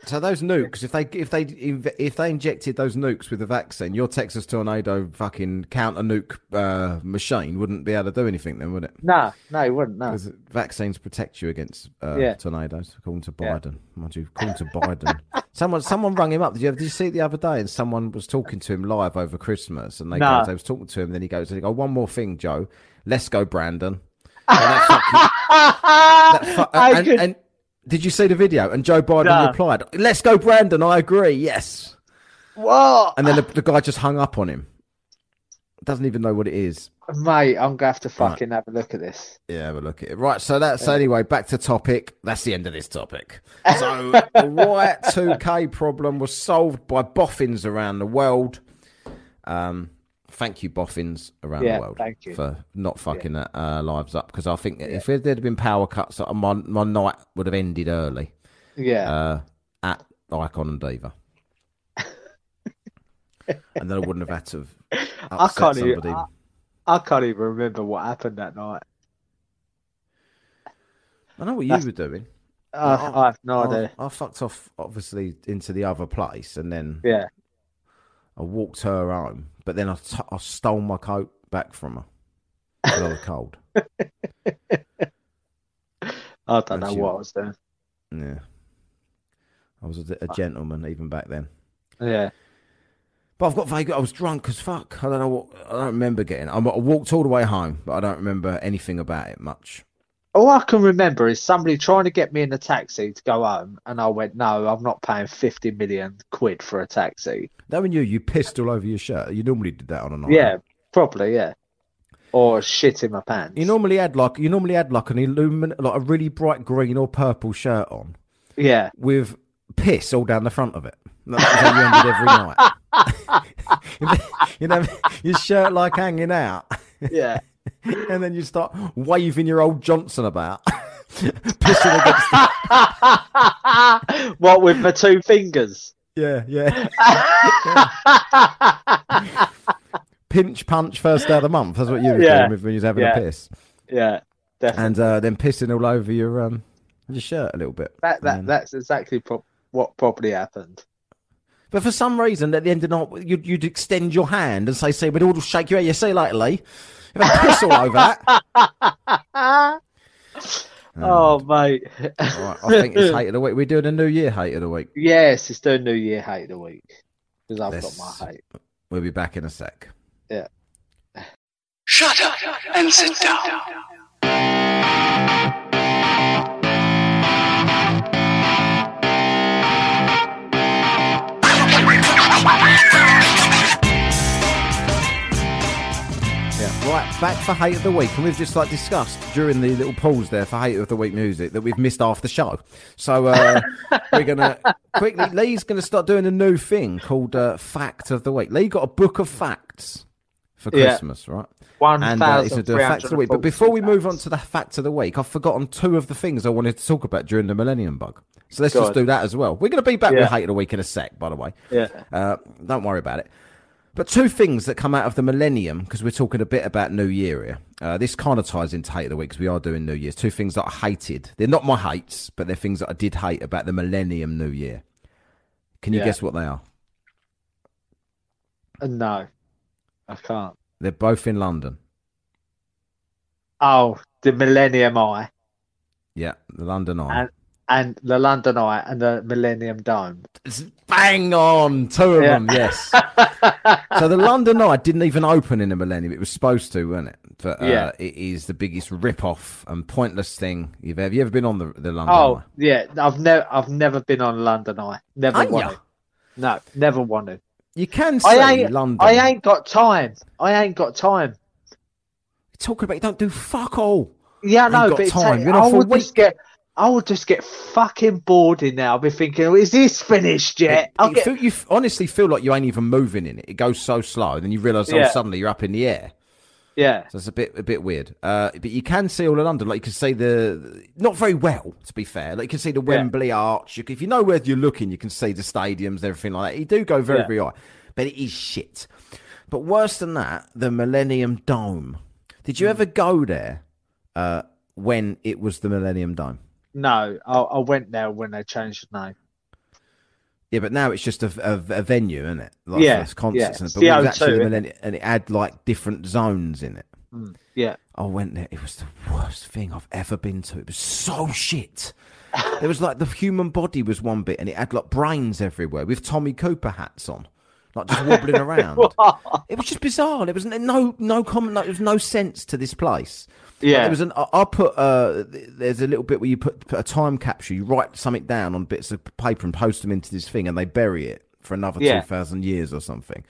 So those nukes, if they if they if they injected those nukes with the vaccine, your Texas tornado fucking counter nuke uh, machine wouldn't be able to do anything then, would it? no, no, it wouldn't. No, Because vaccines protect you against uh, Yeah. tornadoes, according to Yeah. Biden. Mind you, according to Biden. someone someone rang him up. Did you, did you see it the other day? And someone was talking to him live over Christmas, and they No. goes, they was talking to him. Then he goes, they go, one more thing, Joe. Let's go, Brandon. And, that fucking- that fu- I and- could- and did you see the video? And Joe Biden No. replied, "Let's go, Brandon. I agree. Yes." what? And then the, the guy just hung up on him. Doesn't even know what it is. Mate, I'm gonna have to Right. fucking have a look at this. Yeah, have a look at it. Right, so that's anyway, back to topic. That's the end of this topic. So the Y2K problem was solved by boffins around the world. Um, thank you, boffins around Yeah, the world, thank you. for not fucking uh, uh, lives up. Because I think if there had been power cuts, uh, my my night would have ended early Yeah, uh, at Icon and Diva. and then I wouldn't have had to have I can't even. somebody. I, I can't even remember what happened that night. I know what you were doing. I, I- I have no I, idea. I fucked off, obviously, into the other place, and then Yeah, I walked her home. But then I, t- I stole my coat back from her because I was cold. I don't know That's you. what I was doing. Yeah, I was a, a gentleman even back then. Yeah, But I've got vague. I was drunk as fuck. I don't know what. I don't remember getting. I, I walked all the way home, but I don't remember anything about it much. All I can remember is somebody trying to get me in a taxi to go home, and I went, "No, I'm not paying fifty million quid for a taxi." Knowing you, you pissed all over your shirt. You normally did that on a night. Yeah, probably. Yeah, or shit in my pants. You normally had like you normally had like an illumin like a really bright green or purple shirt on. yeah, with piss all down the front of it. That was how you ended every night. you know, your shirt like hanging out, yeah. and then you start waving your old Johnson about, pissing against. The... what with the two fingers? Yeah, yeah. Pinch punch first day of the month. That's what you were Yeah, doing with when you was having yeah. a piss, yeah, definitely. and uh, then pissing all over your um your shirt a little bit. that that that's exactly pro- what probably happened. But for some reason, at the end of the night, you'd, you'd extend your hand and say, "See, we'd all shake your hand. You say, Lee." If I piss all over that. Um, oh mate, All right, I think it's hate of the week. We're doing a New Year hate of the week. yes, it's the New Year hate of the week. because I've Let's- got my hate. We'll be back in a sec. Yeah. Shut up and sit down. Right, back for hate of the week, and we've just like discussed during the little pause there for hate of the week music that we've missed half the show. So uh, we're gonna quickly. Lee's gonna start doing a new thing called uh, fact of the week. Lee got a book of facts for Yeah. Christmas, right? One And uh, he's gonna do a fact of the week. But before we move on to the fact of the week, I've forgotten two of the things I wanted to talk about during the Millennium Bug. So let's Go just do that as well. We're gonna be back Yeah. with hate of the week in a sec, by the way. yeah, Uh, don't worry about it. But two things that come out of the millennium, because we're talking a bit about New Year here. Uh, this kind of ties into hate of the week because we are doing New Year's. Two things that I hated. They're not my hates, but they're things that I did hate about the millennium New Year. Can you Yeah. guess what they are? Uh, no, I can't. They're both in London. Oh, the Millennium Eye Yeah, the London Eye. and and the London Eye and the Millennium Dome. It's bang on, two of Yeah. them. Yes. so the London Eye didn't even open in the millennium. It was supposed to, wasn't it? But uh, Yeah. it is the biggest rip-off and pointless thing you've ever. Have you ever been on the the London Oh Eye? yeah, I've never I've never been on London Eye. Never Ain't wanted. ya? No, never wanted. You can see I ain't London. I ain't got time. I ain't got time. talking about you don't do fuck all. Yeah, I know, but time. You're not I would just get I would just get fucking bored in there. I'll be thinking, is this finished yet? I'll you, get, feel, you honestly feel like you ain't even moving in it. It goes so slow, and then you realise oh Yeah. suddenly you're up in the air. yeah, So it's a bit a bit weird. Uh, but you can see all of London. Like you can see the not very well, to be fair. Like you can see the Wembley Arch. You, can- if you know where you're looking, you can see the stadiums, and everything like that. You do go very Yeah. very high, but it is shit. But worse than that, the Millennium Dome. Did you ever go there uh, when it was the Millennium Dome? No, I, I went there when they changed the name. Yeah, but now it's just a, a, a venue, isn't it? Like Yeah, concerts yeah. and but it was actually the millennium, and it had like different zones in it. Mm, yeah, I went there. It was the worst thing I've ever been to. It was so shit. It was like the human body was one bit, and it had like brains everywhere with Tommy Cooper hats on, like just wobbling around. It was just bizarre. There was no no common. Like, there was no sense to this place. Yeah, There was an. I put. Uh, there's a little bit where you put, put a time capsule. You write something down on bits of paper and post them into this thing, and they bury it for another Yeah. two thousand years or something.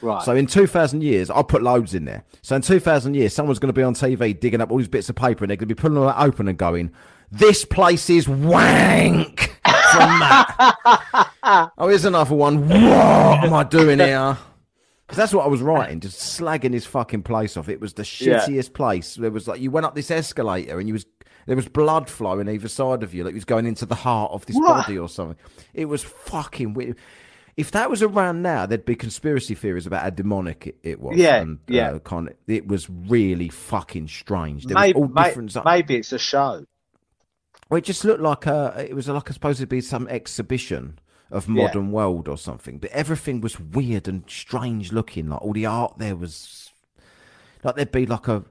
right. So in 2,000 years, I'll put loads in there. So in 2,000 years, someone's going to be on TV digging up all these bits of paper and they're going to be pulling them open and going, this place is wank from that. oh, here's another one. What am I doing here? Because that's what I was writing, just slagging his fucking place off. It was the Yeah. shittiest place. There was like, you went up this escalator and you was, there was blood flowing either side of you, like you was going into the heart of this What? body or something. It was fucking weird. If that was around now, there'd be conspiracy theories about how demonic it, it was. Yeah, and, yeah. Uh, kind of, it was really fucking strange. There maybe, was all different. zo- maybe it's a show. well, it just looked like a. It was like supposed to be some exhibition of Yeah. modern world or something, but everything was weird and strange looking. Like all the art there was, like there'd be like a.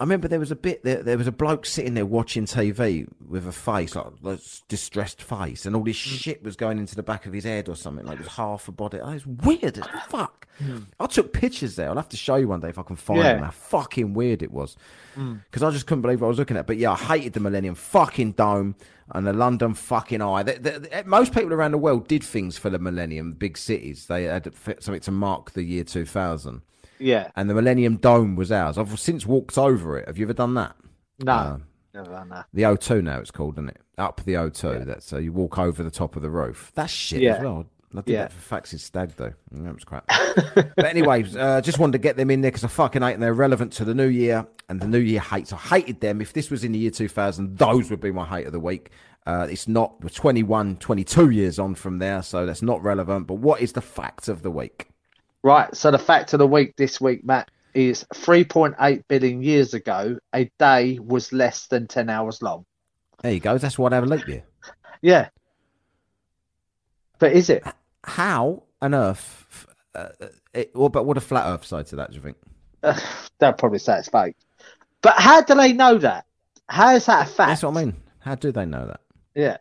I remember there was a bit there. There was a bloke sitting there watching TV with a face like a distressed face, and all this Mm. shit was going into the back of his head or something. Like it was half a body. Oh, it was weird as fuck. I took pictures there. I'll have to show you one day if I can find Mm. Yeah. them. How fucking weird it was because I just couldn't believe what I was looking at. But yeah, I hated the Millennium fucking Dome and the London fucking Eye. The- the- the- most people around the world did things for the Millennium, big cities. They had something to mark the year 2000. Yeah, And the Millennium Dome was ours. I've since walked over it. Have you ever done that? no, Uh, never done that. the O2 now it's called, isn't it? Up the O2. That's so you walk over the top of the roof. That's shit Yeah. as well. I did Yeah. that for Fax's stag though. That was crap. but anyways, uh, just wanted to get them in there because I fucking hate them. They're relevant to the new year and the new year hates. I hated them. If this was in the year 2000, those would be my hate of the week. Uh, it's not. We're 21, 22 years on from there, so that's not relevant. But what is the fact of the week? Right. So the fact of the week this week, Matt, is 3.8 billion years ago, a day was less than 10 hours long. There you go. That's why I have a leap year. Yeah. But is it? How on earth? Uh, it, what, but what a flat Earth side to that? Do you think? They'll probably say it's fake. But how do they know that? How is that a fact? That's what I mean. How do they know that? Yeah.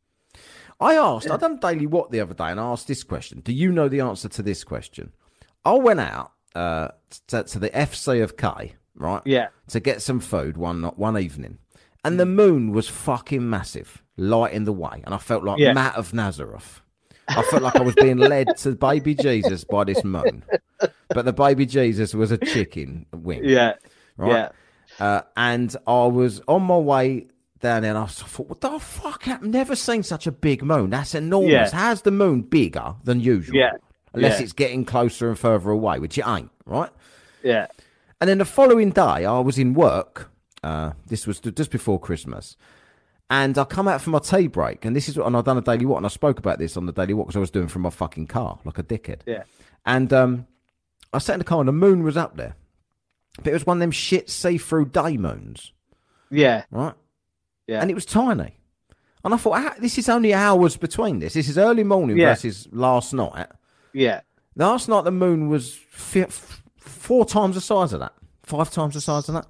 I asked, I done Daily What the other day and I asked this question. Do you know the answer to this question? I went out uh, to, to the FC of K, right? Yeah. To get some food one one evening. And the moon was fucking massive, lighting the way. And I felt like Yeah. Matt of Nazareth. I felt like I was being led to baby Jesus by this moon. But the baby Jesus was a chicken wing. Yeah. Right? Uh, and I was on my way down there and I I thought, what the fuck? I've never seen such a big moon. That's enormous. Yeah. How's the moon bigger than usual? Yeah. Unless Yeah. it's getting closer and further away, which it ain't, right? Yeah. And then the following day, I was in work. Uh, this was just before Christmas. And I come out for my tea break. And this is what, and I've done a daily walk. And I spoke about this on the daily walk because I was doing from my fucking car like a dickhead. Yeah. And um, I sat in the car and the moon was up there. But it was one of them shit see through day moons, Yeah. right? Yeah. And it was tiny. And I thought, "Ah, this is only hours between this. This is early morning Yeah. versus last night. Yeah. Last night the moon was f- four times the size of that, five times the size of that.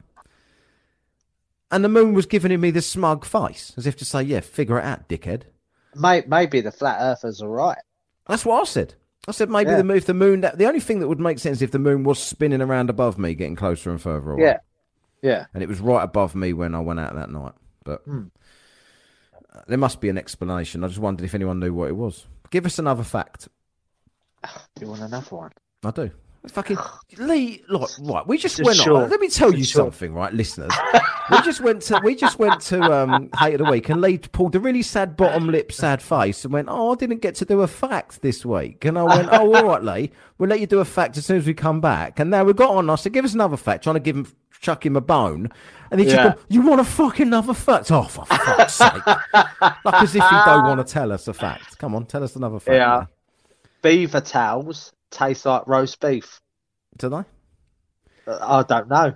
And the moon was giving me the smug face, as if to say, "Yeah, figure it out, dickhead." Maybe the flat earthers are right. That's what I said. I said maybe Yeah. the if the moon. The only thing that would make sense if the moon was spinning around above me, getting closer and further away. Yeah. Yeah. and it was right above me when I went out that night. But Hmm. there must be an explanation. I just wondered if anyone knew what it was. Give us another fact. Do you want another one? I do. Fucking Lee, look, right. We just, Just went short. on. Let me tell you Just short. something, right, listeners. we just went to we just went to um hate of the week, and Lee pulled a really sad bottom lip, sad face, and went, "Oh, I didn't get to do a fact this week." And I went, "Oh, all right, Lee, we'll let you do a fact as soon as we come back." And now we got on. I said, "Give us another fact," trying to give him chuck him a bone, and he just Yeah. go, "You want a fucking another fact?" Oh, for fuck's sake! Like as if you don't want to tell us a fact. Come on, tell us another fact. Yeah. Lee. Beaver towels taste like roast beef. Do they? Uh, I don't know.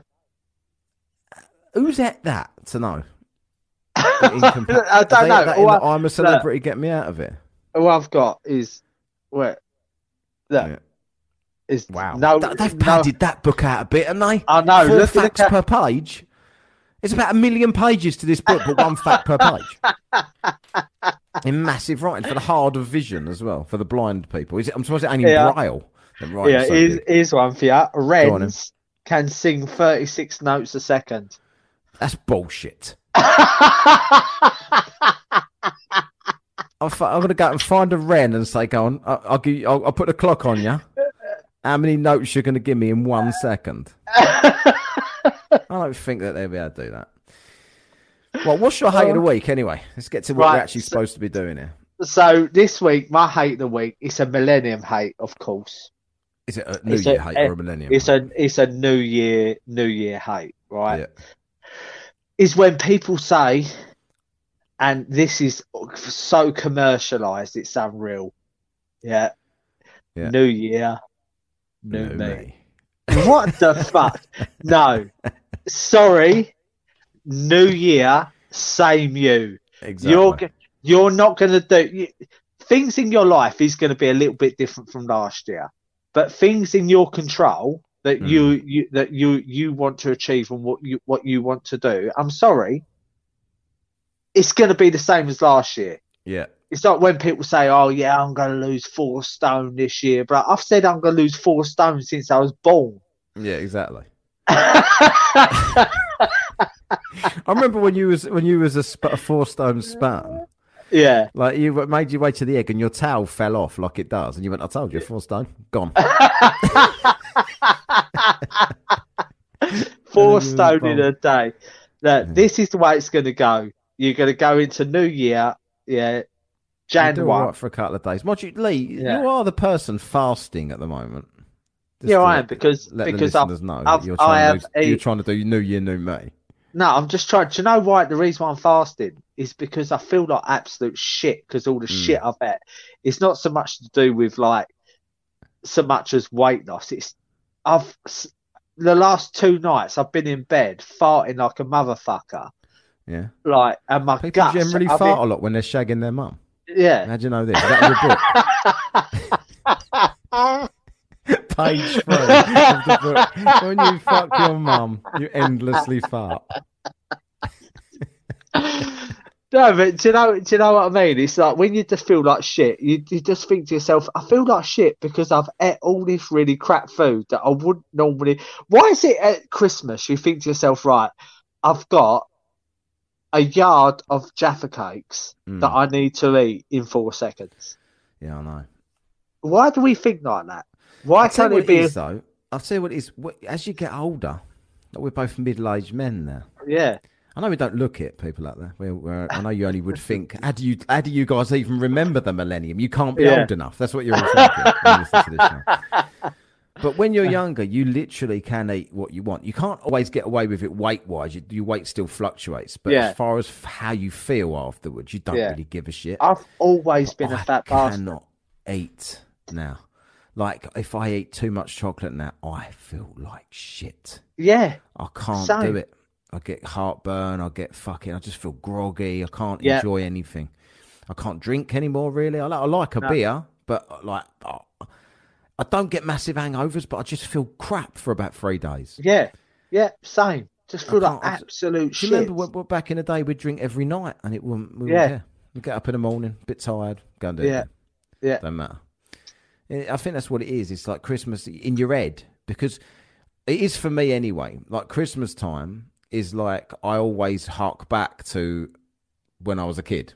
Who's at that to know? I don't know. at that in All the I- I'm a celebrity, get me out of it. All I've got is where look Yeah. is Wow. no Th- they've no- padded that book out a bit, haven't they? I know, Four look the facts per page. It's about a million pages to this book, but one fact per page. In massive writing for the hard of vision as well, for the blind people. Is it, I'm supposed to only Yeah. braille. Yeah, so here's, here's one for you. Wrens can sing 36 notes a second. That's bullshit. I'm, f- I'm gonna go out and find a wren and say, "Go on, I'll, I'll give you, I'll, I'll put a clock on you. How many notes you're gonna give me in one second? I don't think that they'll be able to do that. Well, what's your hate of the week anyway? Let's get to what Right, we're actually supposed to be doing here. so this week, my hate of the week is a millennium hate, of course. Is it a New It's Year a- hate or a eh, millennium? It's a it's a New Year New Year hate, right? Yeah. Is when people say, and this is so commercialized, it's unreal. Yeah. Yeah. New Year, new, New me. What the fuck? No. Sorry. New year, same you. Exactly. You're you're not going to do you, things in your life is going to be a little bit different from last year, but things in your control that Hmm. you, you that you you want to achieve and what you what you want to do. I'm sorry. It's going to be the same as last year. yeah. It's like when people say, "Oh yeah, I'm going to lose four stone this year," but I've said I'm going to lose four stone since I was born. Yeah, exactly. I remember when you was when you was a, sp- a four stone span. yeah. Like you made your way to the egg and your towel fell off like it does, and you went, "I told you, four stone gone." four And then you stone in a day. Look, this is the way it's going to go. You're going to go into New Year, yeah, You Jan do one. right for a couple of days. Mind you, Lee, Yeah. you are the person fasting at the moment. Just Yeah, I am because let because the I've, know I've- you're I trying, do, you're a- trying to do New Year, New Me. No, I'm just trying. Do you know why? The reason why I'm fasting is because I feel like absolute shit because all the Mm. shit I've had. It's not so much to do with like so much as weight loss. It's I've the last two nights I've been in bed farting like a motherfucker. Yeah, Like and my people guts. generally I've fart a lot when they're shagging their mum. yeah. How do you know this? Is that your book? Page three of the book. When you fuck your mum, you endlessly fart. No, but do you know? Do you know what I mean? It's like when you just feel like shit. You, you just think to yourself, "I feel like shit because I've ate all this really crap food that I wouldn't normally." Why is it at Christmas you think to yourself, "Right, I've got a yard of Jaffa cakes Mm. that I need to eat in four seconds"? Yeah, I know. Why do we think like that? Why can't it be? it is, though. I'll tell you what it is. As you get older, like we're both middle-aged men now. Yeah, I know we don't look it, people out there. We're, we're, I know you only would think, how do you, how do you guys even remember the millennium? You can't be Yeah. old enough. That's what you're all thinking. when you listen to this show. But when you're younger, you literally can eat what you want. You can't always get away with it weight-wise. You, your weight still fluctuates. But Yeah. as far as how you feel afterwards, you don't Yeah. really give a shit. I've always been a I fat bastard. cannot eat now. Like if I eat too much chocolate now, I feel like shit. Yeah, I can't Same. do it. I get heartburn. I get fucking. I just feel groggy. I can't Yeah. enjoy anything. I can't drink anymore. Really, I like, I like a No. beer, but uh, like oh, I don't get massive hangovers. But I just feel crap for about three days. yeah, yeah. Same. Just feel like absolute shit. remember when, when back in the day we'd drink every night and it wouldn't. We Yeah. wouldn't care. We get up in the morning, a bit tired, go and do Yeah. it. Yeah. Don't matter. I think that's what it is. It's like Christmas in your head because it is for me anyway. Like Christmas time is like I always hark back to when I was a kid.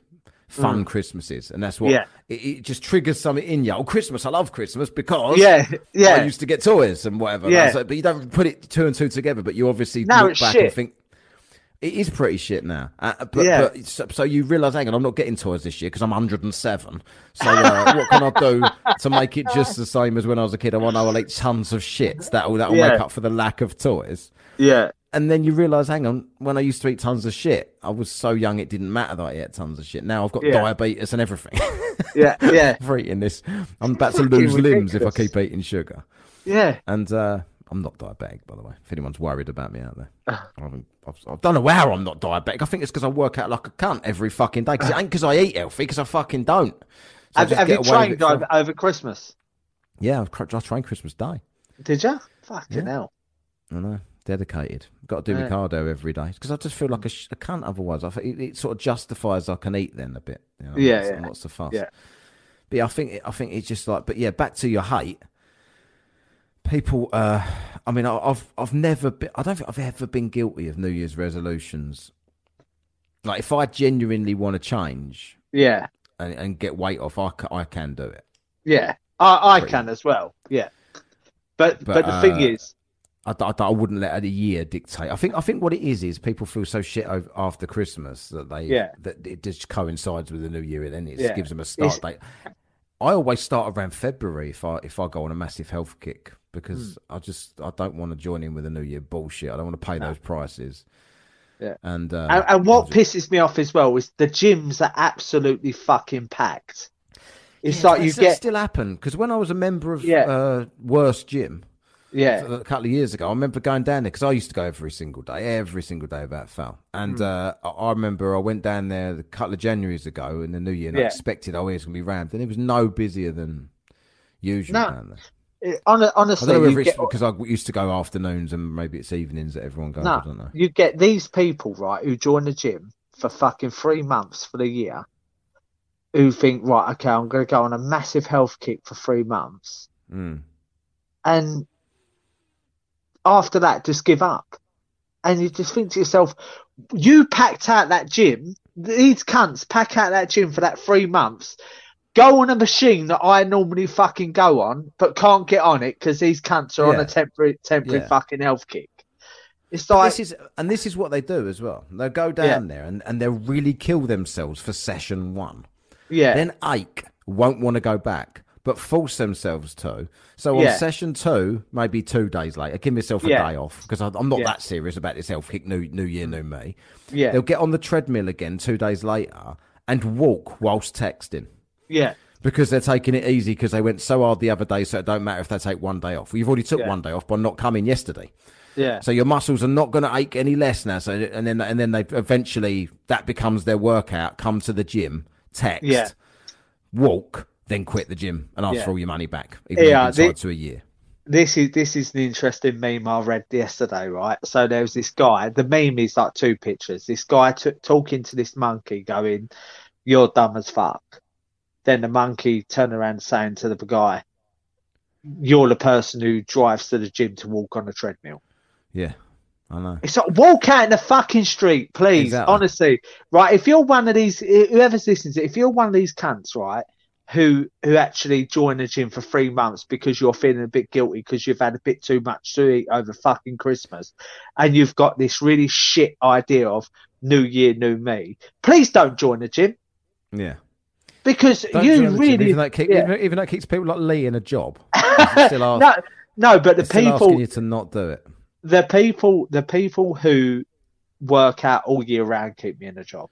Fun Christmases, and that's what Mm. Yeah. it, it just triggers something in you. Oh, Christmas! I love Christmas because Yeah, yeah. I used to get toys and whatever. Yeah. So- but you don't put it two and two together. But you obviously Now look back shit. and think it is pretty shit now. Uh, but, Yeah. but so, so you realise, hang on, I'm not getting toys this year because I'm 107. So uh, what can I do to make it just the same as when I was a kid? I want to I'll eat tons of shit. That'll that'll Yeah. make up for the lack of toys. Yeah, And then you realise, hang on, when I used to eat tons of shit, I was so young it didn't matter that I ate tons of shit. Now I've got Yeah. diabetes and everything yeah, yeah, for eating this. I'm about to lose limbs if I keep eating sugar. yeah. And uh, I'm not diabetic, by the way. If anyone's worried about me out there, ah. I, haven't, I've, I don't know how I'm not diabetic. I think it's because I work out like a cunt every fucking day. Because it ain't because I eat healthy, because I fucking don't. So Have, have you get away with trained it over, over Christmas? Yeah, I've, I trained Christmas Day. Did you? Fucking Yeah. hell. I know, dedicated. Got to do Yeah. cardio every day because I just feel like a, sh- a cunt otherwise. I think it, it sort of justifies I can eat then a bit. You know, Yeah, yeah. not so fast. Yeah. But yeah, I think I think it's just like, but yeah, back to your hate. People, uh, I mean, I- I've I've never been. I don't think I've ever been guilty of New Year's resolutions. Like, if I genuinely want to change Yeah, and, and get weight off, I, ca- I can do it. yeah. I, I Pretty can as well. Yeah. But but, But, the thing uh, is, I, wouldn't let a year dictate. I think I think what it is is people feel so shit over, after Christmas that they Yeah. that it just coincides with the new year, and then it Yeah. gives them a start It's- date. I always start around February if I if I go on a massive health kick because Hmm. I just I don't want to join in with the new year bullshit. I don't want to pay those prices. Yeah. and uh, and, and what just- pisses me off as well is the gyms are absolutely fucking packed. It's Yeah, like you get still happen because when I was a member of Yeah. uh, Worst Gym, yeah a couple of years ago. I remember going down there because I used to go every single day, every single day about fell. And Hmm. uh, I remember I went down there a couple of Januaries ago in the new year and I expected, oh, it's going to be rammed. And it was no busier than usual No, down there. It- hon- I honestly, don't know you whether it's get, because I used to go afternoons and maybe it's evenings that everyone goes. I don't no, you get these people right who join the gym for fucking three months for the year, who think right, okay, I'm going to go on a massive health kick for three months, Mm. and after that, just give up, and you just think to yourself, you packed out that gym. These cunts pack out that gym for that three months. Go on a machine that I normally fucking go on, but can't get on it because these cunts are on a temporary, temporary Yeah. fucking health kick. It's like, this is and this is what they do as well. They'll go down there and, and they'll really kill themselves for session one. yeah, Then ache won't want to go back, but force themselves to. So on Yeah. session two, maybe two days later, give myself a Yeah. day off because I'm not Yeah. that serious about this health kick. New New Year, new me. yeah, They'll get on the treadmill again two days later and walk whilst texting. yeah, Because they're taking it easy because they went so hard the other day, so it don't matter if they take one day off. Well, you've already took one day off by not coming yesterday. yeah, So your muscles are not going to ache any less now. So and then and then they eventually that becomes their workout. Come to the gym, text, walk, then quit the gym and ask Yeah. for all your money back. Even Yeah, though the- to a year. this is this is an interesting meme I read yesterday, right? So there was this guy. The meme is like two pictures. This guy t- talking to this monkey, going, "You're dumb as fuck." Then the monkey turned around saying to the guy, "You're the person who drives to the gym to walk on a treadmill." Yeah, I know. It's like walk out in the fucking street, please. Exactly. Honestly, right? If you're one of these, whoever's listening to, it, if you're one of these cunts, right, who who actually join the gym for three months because you're feeling a bit guilty because you've had a bit too much to eat over fucking Christmas, and you've got this really shit idea of New Year, New Me, please don't join the gym Yeah. because Don't you join gym, really even though, it keep, yeah. even, even though it keeps people like Lee in a job. Still ask, no, no, but the people asking you to not do it. the people the people who work out all year round keep me in a job.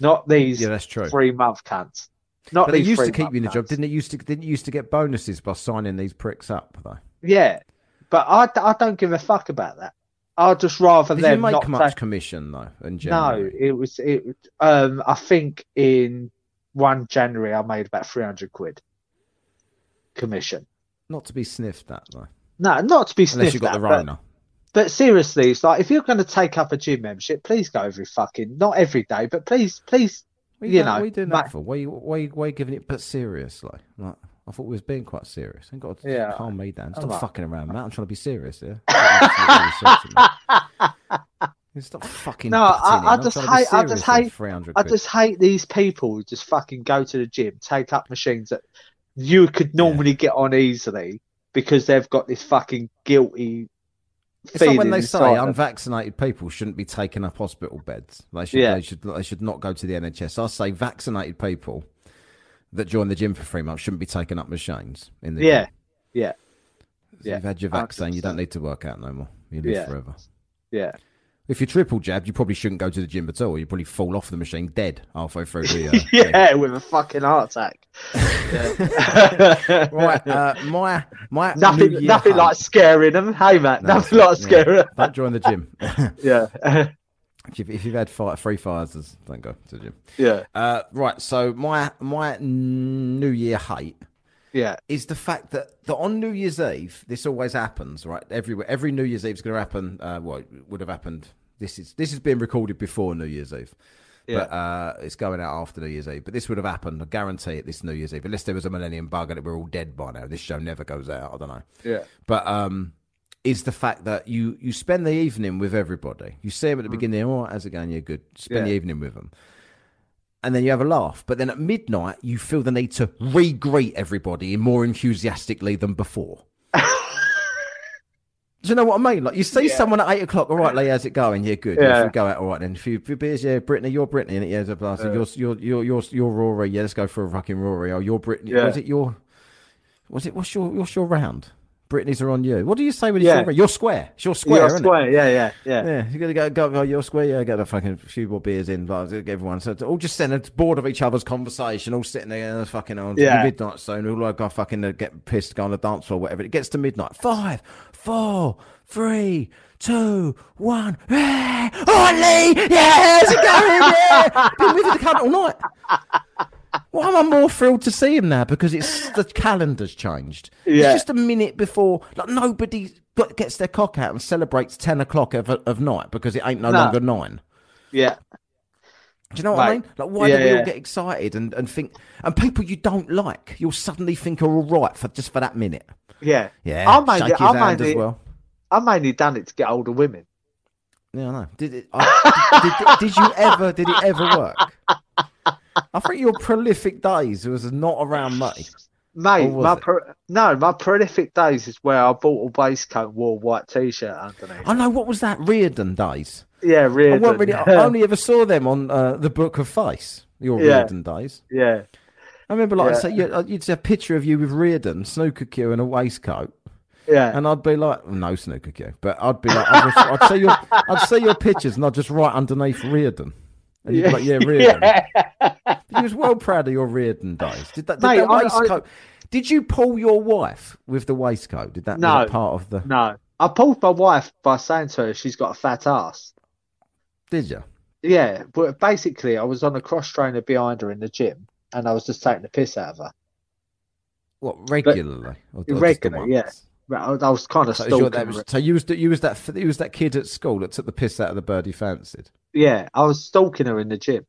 Not these Yeah, that's true. three month cunts. Not But they used to keep you in the job, didn't it? Used to didn't you used to get bonuses by signing these pricks up though. Yeah. But I, I don't give a fuck about that. I'd just rather Did you them make not much take- commission though? In No, it was it um I think in one January I made about three hundred quid commission. not to be sniffed at though, No, not to be sniffed unless you got at, the but- Rona. But seriously, it's like if you're going to take up a gym membership, please go every fucking not every day, but please, please, What are you you, know, you doing that for? Why why, why giving it but seriously? Like, I thought we was being quite serious. Got to Yeah. calm me down. Stop fucking around, Matt. I'm trying to be serious, yeah. You Stop fucking. No, I- I just trying to be hate- I just hate- I just hate these people who just fucking go to the gym, take up machines that you could normally get on easily because they've got this fucking guilty. It's like when they say unvaccinated people shouldn't be taking up hospital beds. They should, Yeah. they should, they should not go to the NHS. I say vaccinated people that join the gym for three months shouldn't be taking up machines in the Yeah, gym. yeah, So yeah, You've had your vaccine. You don't need to work out no more. You live Yeah. forever. yeah. If you're triple jabbed, you probably shouldn't go to the gym at all. You probably fall off the machine dead halfway through the. Uh, thing. yeah, with a fucking heart attack. Yeah. Right, uh, my my nothing, nothing hunt- like scaring them. Hey, Matt, No, nothing like yeah. scaring them. Don't join the gym. Yeah, if, you've, if you've had Pfizer, three Pfizers, don't go to the gym. yeah, Uh, right, so my my New Year hate yeah, is the fact that, that on New Year's Eve, this always happens, right? Everywhere, every New Year's Eve is going to happen. Uh, well, it would have happened. This is this is being recorded before New Year's Eve, yeah. but uh, it's going out after New Year's Eve. But this would have happened, I guarantee it, this New Year's Eve, unless there was a Millennium Bug and we're all dead by now. This show never goes out. I don't know. yeah. But um, is the fact that you you spend the evening with everybody. You see them at the beginning. Oh, how's it going? You're good. Spend the Mm. Evening with them. And then you have a laugh. But then at midnight, you feel the need to re greet everybody more enthusiastically than before. Do you know what I mean? Like you see someone at eight o'clock. All right, Lee, how's it going? Yeah, good. Yeah, Yeah. go out. All right, then. A few, few beers. Yeah, Brittany, you're Brittany, and yeah, blah, blah. So you're, you're you're you're you're Rory. Yeah, let's go for a fucking Rory. Oh, you're Brittany. Yeah. Was it your? Was it what's your what's your round? Brittany's are on you. What do you say when it's Yeah. You're square. It's your square, Yeah, isn't square. Yeah, yeah, yeah. it? Yeah, you gotta go, go, go. You're square. Yeah, get a fucking few more beers in. Like, get everyone. So all just sitting bored of each other's conversation, all sitting there, uh, fucking on Yeah. midnight zone. All like, go fucking uh, get pissed, go on the dance floor, whatever. It gets to midnight. Five, four, three, two, one. Yeah. Right, Lee. Yeah, how's it going? Yeah. Been with the cunt all night. Why am I more thrilled to see him now? Because it's the calendar's changed. Yeah. It's just a minute before. Like nobody gets their cock out and celebrates ten o'clock of, of night because it ain't no, No. longer nine. Yeah, Do you know what I mean? Like why Yeah, do we all yeah. get excited and, and think and people you don't like, you'll suddenly think are all right for just for that minute. yeah. Yeah, I mainly, shake his I hand mainly, as well. I mainly done it to get older women. Yeah, I know. Did it? I, did, did, did you ever? Did it ever work? I think your prolific days was not around me. Mate, my pro- no, my prolific days is where I bought a waistcoat, wore a white t-shirt underneath. I know. What was that? Reardon days. yeah, I really. I only ever saw them on uh, the Book of Face. Your Yeah. Reardon days. yeah, I remember, like, Yeah. I say, you, you'd see a picture of you with Reardon, snooker cue, and a waistcoat, yeah, and I'd be like, no snooker cue, but I'd be like, I'd, just, I'd see your, I'd see your pictures, and I'd just write underneath Reardon, and you'd be like, yeah, Reardon. yeah. You was well proud of your Reardon days. Did that, did Mate, that I- I- waistcoat? Did you pull your wife with the waistcoat? Did that, No. that part of the? No, I pulled my wife by saying to her she's got a fat ass. Did you? Yeah, but basically, I was on a cross trainer behind her in the gym, and I was just taking the piss out of her. What regularly? Or- or the Regular, yeah. I, I was kind of So, stalking was, so you was you was that you was that kid at school that took the piss out of the bird he fancied. Yeah, I was stalking her in the gym,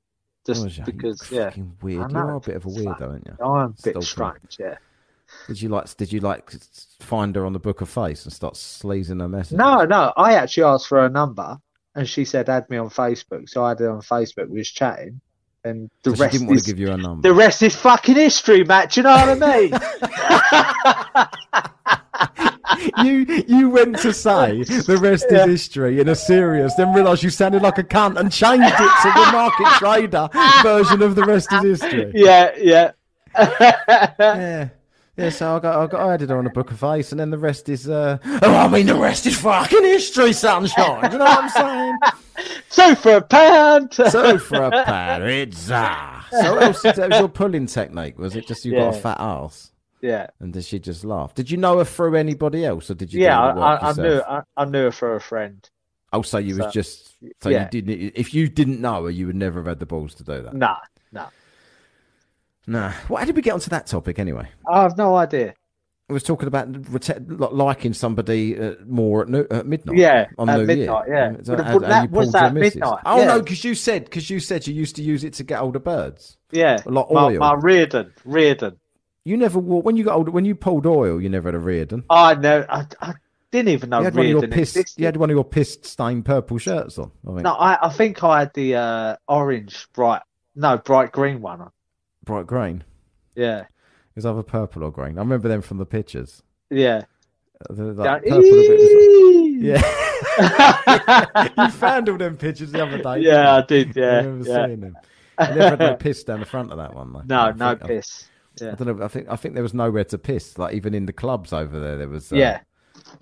just ya? Because. Yeah, weird. You are a bit of a weirdo, aren't you? I'm a bit Stalking. strange. Yeah. Did you like? Did you like find her on the Book of Face and start sleazing her message? No, no. I actually asked for her number, and she said add me on Facebook. So I had her on Facebook. We was chatting, and the So rest didn't want is to give you a number. the rest is fucking history, Matt. You know what I mean? you you went to say the rest Yeah. is history in a serious, then realised you sounded like a cunt and changed it to the market trader version of the rest is history. yeah, yeah. Yeah. Yeah, so I got, I got I added her on a book of ice, and then the rest is, uh, oh, I mean, the rest is fucking history, sunshine. You know what I'm saying? so for a pound. So for a pizza. So what else? That was your pulling technique, was it? Just you got a fat ass, yeah, and did she just laugh? Did you know her through anybody else, or did you? yeah. I, I, I knew. I, I knew her through a friend. Oh, so you was just so yeah. you didn't. If you didn't know her, you would never have had the balls to do that. No, no. Nah. Well, how did we get onto that topic anyway? I have no idea. We was talking about liking somebody uh, more at, no- at midnight. Yeah, on at New midnight, Year. yeah. So- that was that midnight, Oh yeah. no, because you said because you said you used to use it to get older birds. Yeah, Like my, oil. my Reardon, Reardon. You never wore when you got older when you pulled oil. You never had a Reardon. I know. I, I didn't even know you had one of your Reardon piss. existed. You had one of your piss stained purple shirts on. I think No, I, I think I had the uh, orange, bright, no, bright green one. on. bright green. Yeah, It was either purple or green. I remember them from the pictures. yeah. Uh, they're like purple bit- Yeah. you found all them pictures the other day. yeah, I did. Yeah. I remember yeah. seeing them. You never had no piss down the front of that one, though. No, no piss. I- piss. I don't know. I think I think there was nowhere to piss. Like even in the clubs over there, there was. Uh, yeah.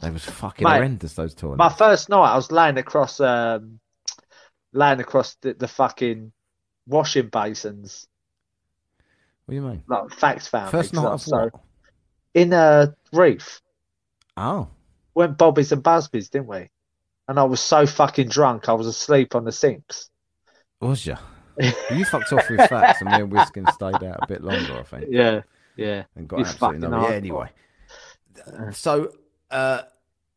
they was fucking Mate, horrendous. Those toilets. My first night, I was laying across, um, laying across the, the fucking washing basins, what do you mean? like facts found. First night of so- what? in a Reef. Oh, went Bobby's and Busby's, didn't we? And I was so fucking drunk, I was asleep on the sinks. was you? You fucked off with facts, and me and Whiskin stayed out a bit longer. I think. Yeah, yeah. and got You absolutely no. Yeah, anyway. So, uh,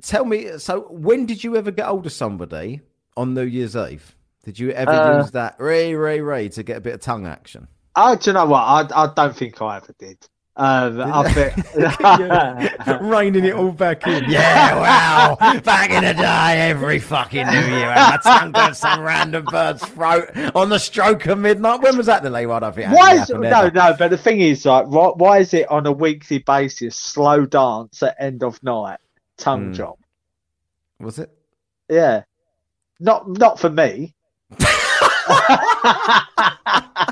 tell me. So, when did you ever get hold of somebody on New Year's Eve? Did you ever Uh, use that ray ray ray to get a bit of tongue action? Oh, do you know what? I I don't think I ever did. Um, I think. Reining it all back in. Yeah, wow. Back in the day, every fucking New Year, I had my tongue down some random bird's throat on the stroke of midnight. When was that, the Lee? I don't think it Why is happened no ever. no? But the thing is, like, why, why is it on a weekly basis slow dance at end of night tongue Hmm. job? Was it? Yeah, not not for me.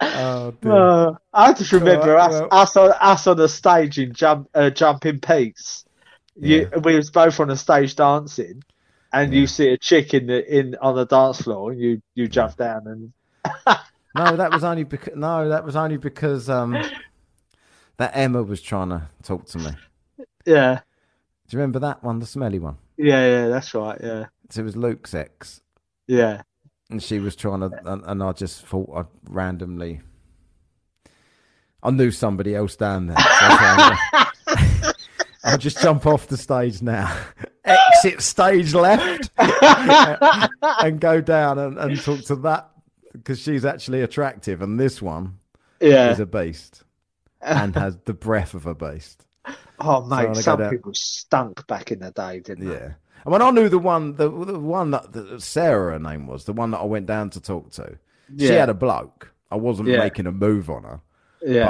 Oh. Uh, I just remember Alright, us, well- us on us on the stage in jump uh, jumping peaks. You, we was both on the stage dancing, and Yeah. you see a chick in the in on the dance floor, and you you jump down and No, that was only because no, that was only because um, that Emma was trying to talk to me. yeah Do you remember that one, the smelly one? yeah yeah that's right yeah So it was Luke's ex, yeah and she was trying to, and, I just thought I'd randomly, I knew somebody else down there. So I thought, I'll just jump off the stage now, exit stage left, and go down and, and talk to that because she's actually attractive, and this one yeah. is a beast and has the breath of a beast. Oh I mate, some people stunk back in the day, didn't they? Yeah. I mean, I knew the one, the, the one that the, Sarah, her name was, the one that I went down to talk to. She had a bloke. I wasn't Yeah. making a move on her, Yeah,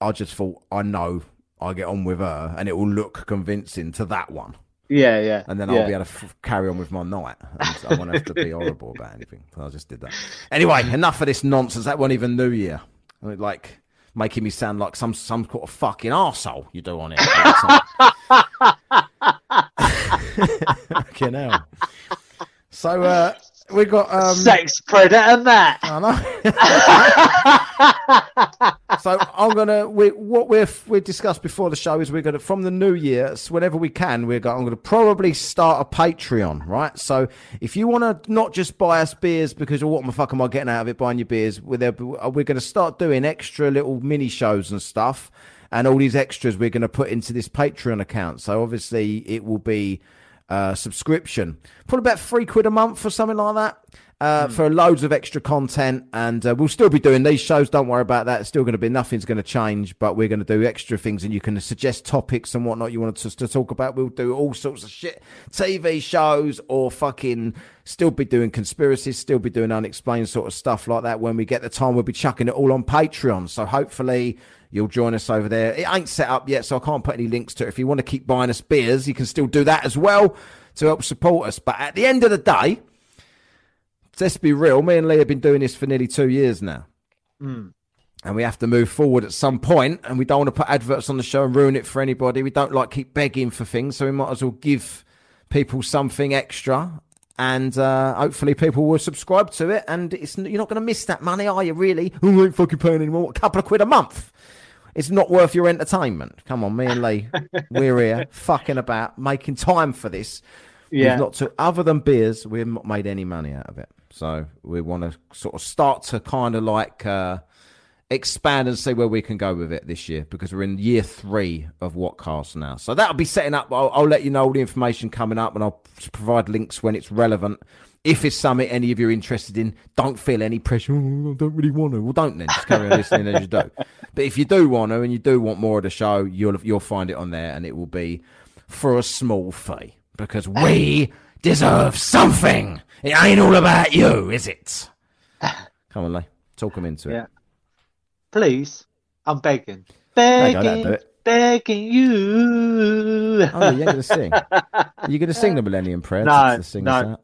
but I just thought, I know I get on with her and it will look convincing to that one. yeah, yeah. And then yeah. I'll be able to f- carry on with my night. I won't have to be horrible about anything. So I just did that. Anyway, enough of this nonsense. That wasn't even New Year. I mean, Like, making me sound like some some sort of fucking arsehole you do on it. Fucking hell. So, uh, we got. Um, sex predator, and that. I know. so I'm gonna. We, what we've we discussed before the show is we're gonna from the new year, whenever we can, we're going. I'm gonna probably start a Patreon, right? So if you want to not just buy us beers because oh, what the fuck am I getting out of it buying your beers? We're there, we're gonna start doing extra little mini shows and stuff. and all these extras we're going to put into this Patreon account. So obviously it will be uh, subscription, probably about three quid a month or something like that. Uh, For loads of extra content, and uh, we'll still be doing these shows. Don't worry about that. It's still going to be nothing's going to change, but we're going to do extra things, and you can suggest topics and whatnot you want us to talk about. We'll do all sorts of shit, TV shows, or fucking still be doing conspiracies, still be doing unexplained sort of stuff like that. When we get the time, we'll be chucking it all on Patreon. So hopefully you'll join us over there. It ain't set up yet, so I can't put any links to it. If you want to keep buying us beers, you can still do that as well to help support us. But at the end of the day, let's be real. Me and Lee have been doing this for nearly two years now. And we have to move forward at some point. and we don't want to put adverts on the show and ruin it for anybody. We don't like keep begging for things, so we might as well give people something extra, and uh, hopefully people will subscribe to it. And it's you're not going to miss that money, are you? Really? I ain't fucking paying anymore. A couple of quid a month. It's not worth your entertainment. Come on, me and Lee, we're here fucking about, making time for this. Yeah. We've not to, other than beers, we've not made any money out of it. So we want to sort of start to kind of like uh, expand and see where we can go with it this year because we're in year three of Whatcast now. So that'll be setting up. I'll, I'll let you know all the information coming up and I'll provide links when it's relevant. If it's something any of you are interested in, don't feel any pressure. "Oh, I don't really want to. Well, don't then. Just carry on listening as you do. But if you do want to and you do want more of the show, you'll you'll find it on there, and it will be for a small fee because we deserve something. It ain't all about you, is it? Come on, Lee. Talk them into it. Yeah. Please, I'm begging, you go, begging, begging you. Oh, you're going to sing. You're going to sing the Millennium Prayer. No, no. out?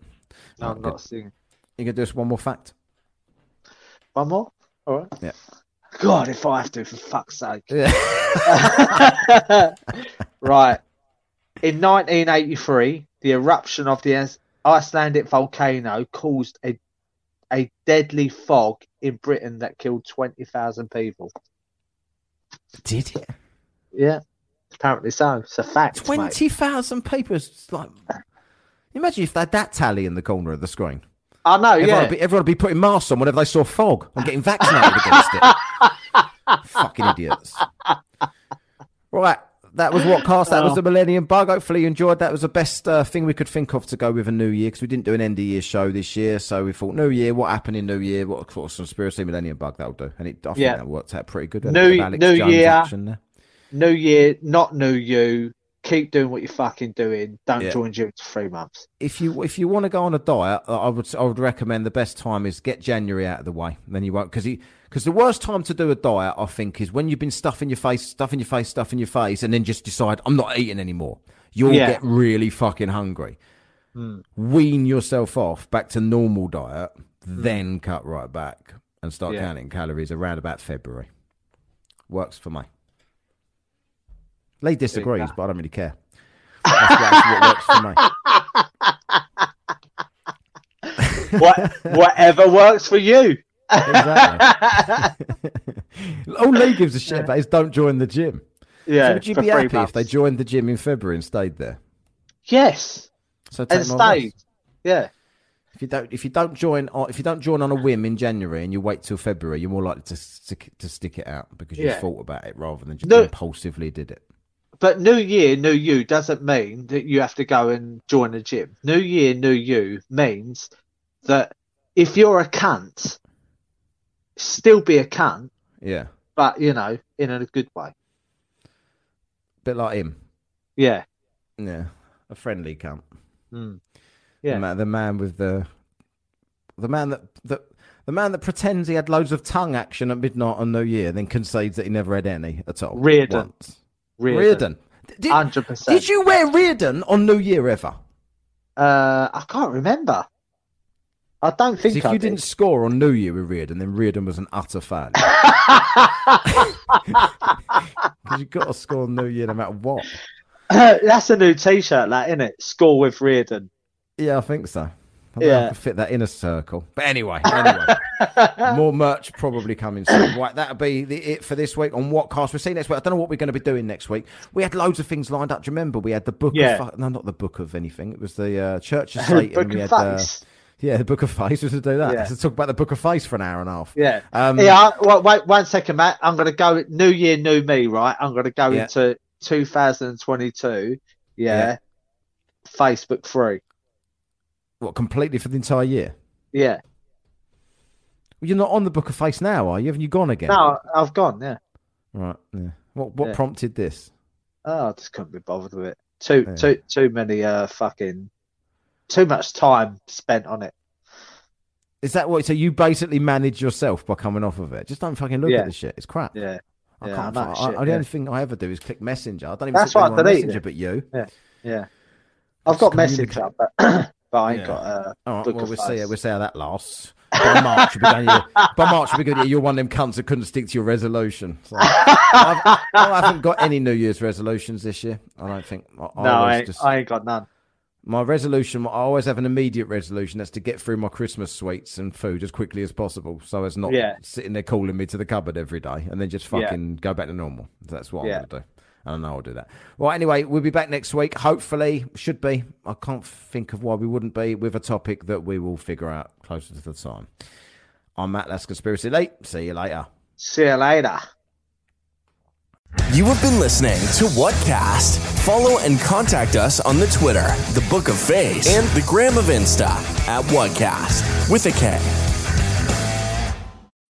No, I'm not seeing. You can do us one more fact? One more. All right. Yeah. God, if I have to, for fuck's sake. Yeah. right. In 1983, the eruption of the Icelandic volcano caused a a deadly fog in Britain that killed 20,000 people. Did it? Yeah, apparently so. It's a fact. mate. 20,000 people. It's like. Imagine if they had that tally in the corner of the screen. I know, Everyone, yeah. would be, everyone would be putting masks on whenever they saw fog and getting vaccinated against it. Fucking idiots. Right. That was what cast. That was the Millennium Bug. Hopefully you enjoyed that. It was the best uh, thing we could think of to go with a New Year because we didn't do an end of year show this year. So we thought New Year, what happened in New Year? What sort of conspiracy Millennium Bug that'll do? And it, I think Yeah. that worked out pretty good. New- New Year. New year, not new you. Keep doing what you're fucking doing. Don't Yeah. join gym for three months. if you if you want to go on a diet, I would I would recommend the best time is get January out of the way. Then you won't because because the worst time to do a diet, I think, is when you've been stuffing your face, stuffing your face, stuffing your face, and then just decide I'm not eating anymore. You'll Yeah. get really fucking hungry. Hmm. Wean yourself off back to normal diet, hmm. then cut right back and start Yeah. counting calories around about February. Works for me. Lee disagrees, but I don't really care. That's, that's what works for me. What, whatever works for you. Exactly. All Lee gives a shit about is don't join the gym. Yeah. so would you be happy if they joined the gym in February and stayed there? Yes, So and stayed. Yeah. If you don't, if you don't join, uh, if you don't join on a whim in January and you wait till February, you're more likely to stick to stick it out because you Yeah. thought about it rather than just No. impulsively did it. But New Year, New You doesn't mean that you have to go and join a gym. New Year, New You means that if you're a cunt, still be a cunt, Yeah, but you know, in a good way. bit like him. Yeah. Yeah, a friendly cunt. Mm. The Yeah. man, the man with the the man that that the man that pretends he had loads of tongue action at midnight on New Year, then concedes that he never had any at all. Reardon. once. Reardon. Hundred percent. did you wear Reardon on New Year ever? Uh, I can't remember. I don't think if I you did. didn't score on New Year with Reardon, then Reardon was an utter failure. Because you've got to score on New Year no matter what. That's a new T-shirt, that isn't it? Score with Reardon. Yeah, I think so. I Yeah. could fit that in a circle. But anyway, anyway, more merch probably coming soon. Right, that'll be the, it for this week on what cast we'll see you next week. I don't know what we're going to be doing next week. We had loads of things lined up. Do you remember? We had the book Yeah. of no, not the book of anything. It was the uh, Church of Satan. Book we of had uh. Yeah, the Book of Face was to do that. Yeah. To talk about the Book of Face for an hour and a half. Yeah. Um, yeah. I- Wait, wait one second, Matt. I'm gonna go. New year, new me. Right. I'm gonna go Yeah. into 2022. Yeah. Yeah. Facebook free. What completely for the entire year? Yeah. Well, you're not on the Book of Face now, are you? Haven't you gone again? No, I've gone. Yeah. Right. Yeah. What What Yeah. prompted this? Oh, I just couldn't be bothered with it. Too Yeah. too too many uh fucking too much time spent on it. Is that what? So you basically manage yourself by coming off of it? Just don't fucking look Yeah. at the shit. It's crap. Yeah. I Yeah, can't. I shit, I- the only thing I ever do is click Messenger. I don't even That's why I deleted Messenger it. but you. Yeah. Yeah. I've got. Messenger, but but I ain't Yeah. got uh All right. Book well, we'll see. We'll see how that lasts. By March, you'll be going, yeah, by March, you'll be going, yeah, you're one of them cunts that couldn't stick to your resolution. So, I've, I haven't got any New Year's resolutions this year. I don't think. I, I No, I just- I ain't got none. My resolution, I always have an immediate resolution. That's to get through my Christmas sweets and food as quickly as possible, so as not Yeah. sitting there calling me to the cupboard every day, and then just Yeah. fucking go back to normal. That's what Yeah. I'm gonna do. I don't know I'll do that. Well, anyway, we'll be back next week. Hopefully, should be. I can't think of why we wouldn't be with a topic that we will figure out closer to the time. I'm Matt. That's Conspiracy Late. See you later. See you later. You have been listening to Whatcast. Follow and contact us on the Twitter, the Book of Face, and the Gram of Insta at Whatcast with a K.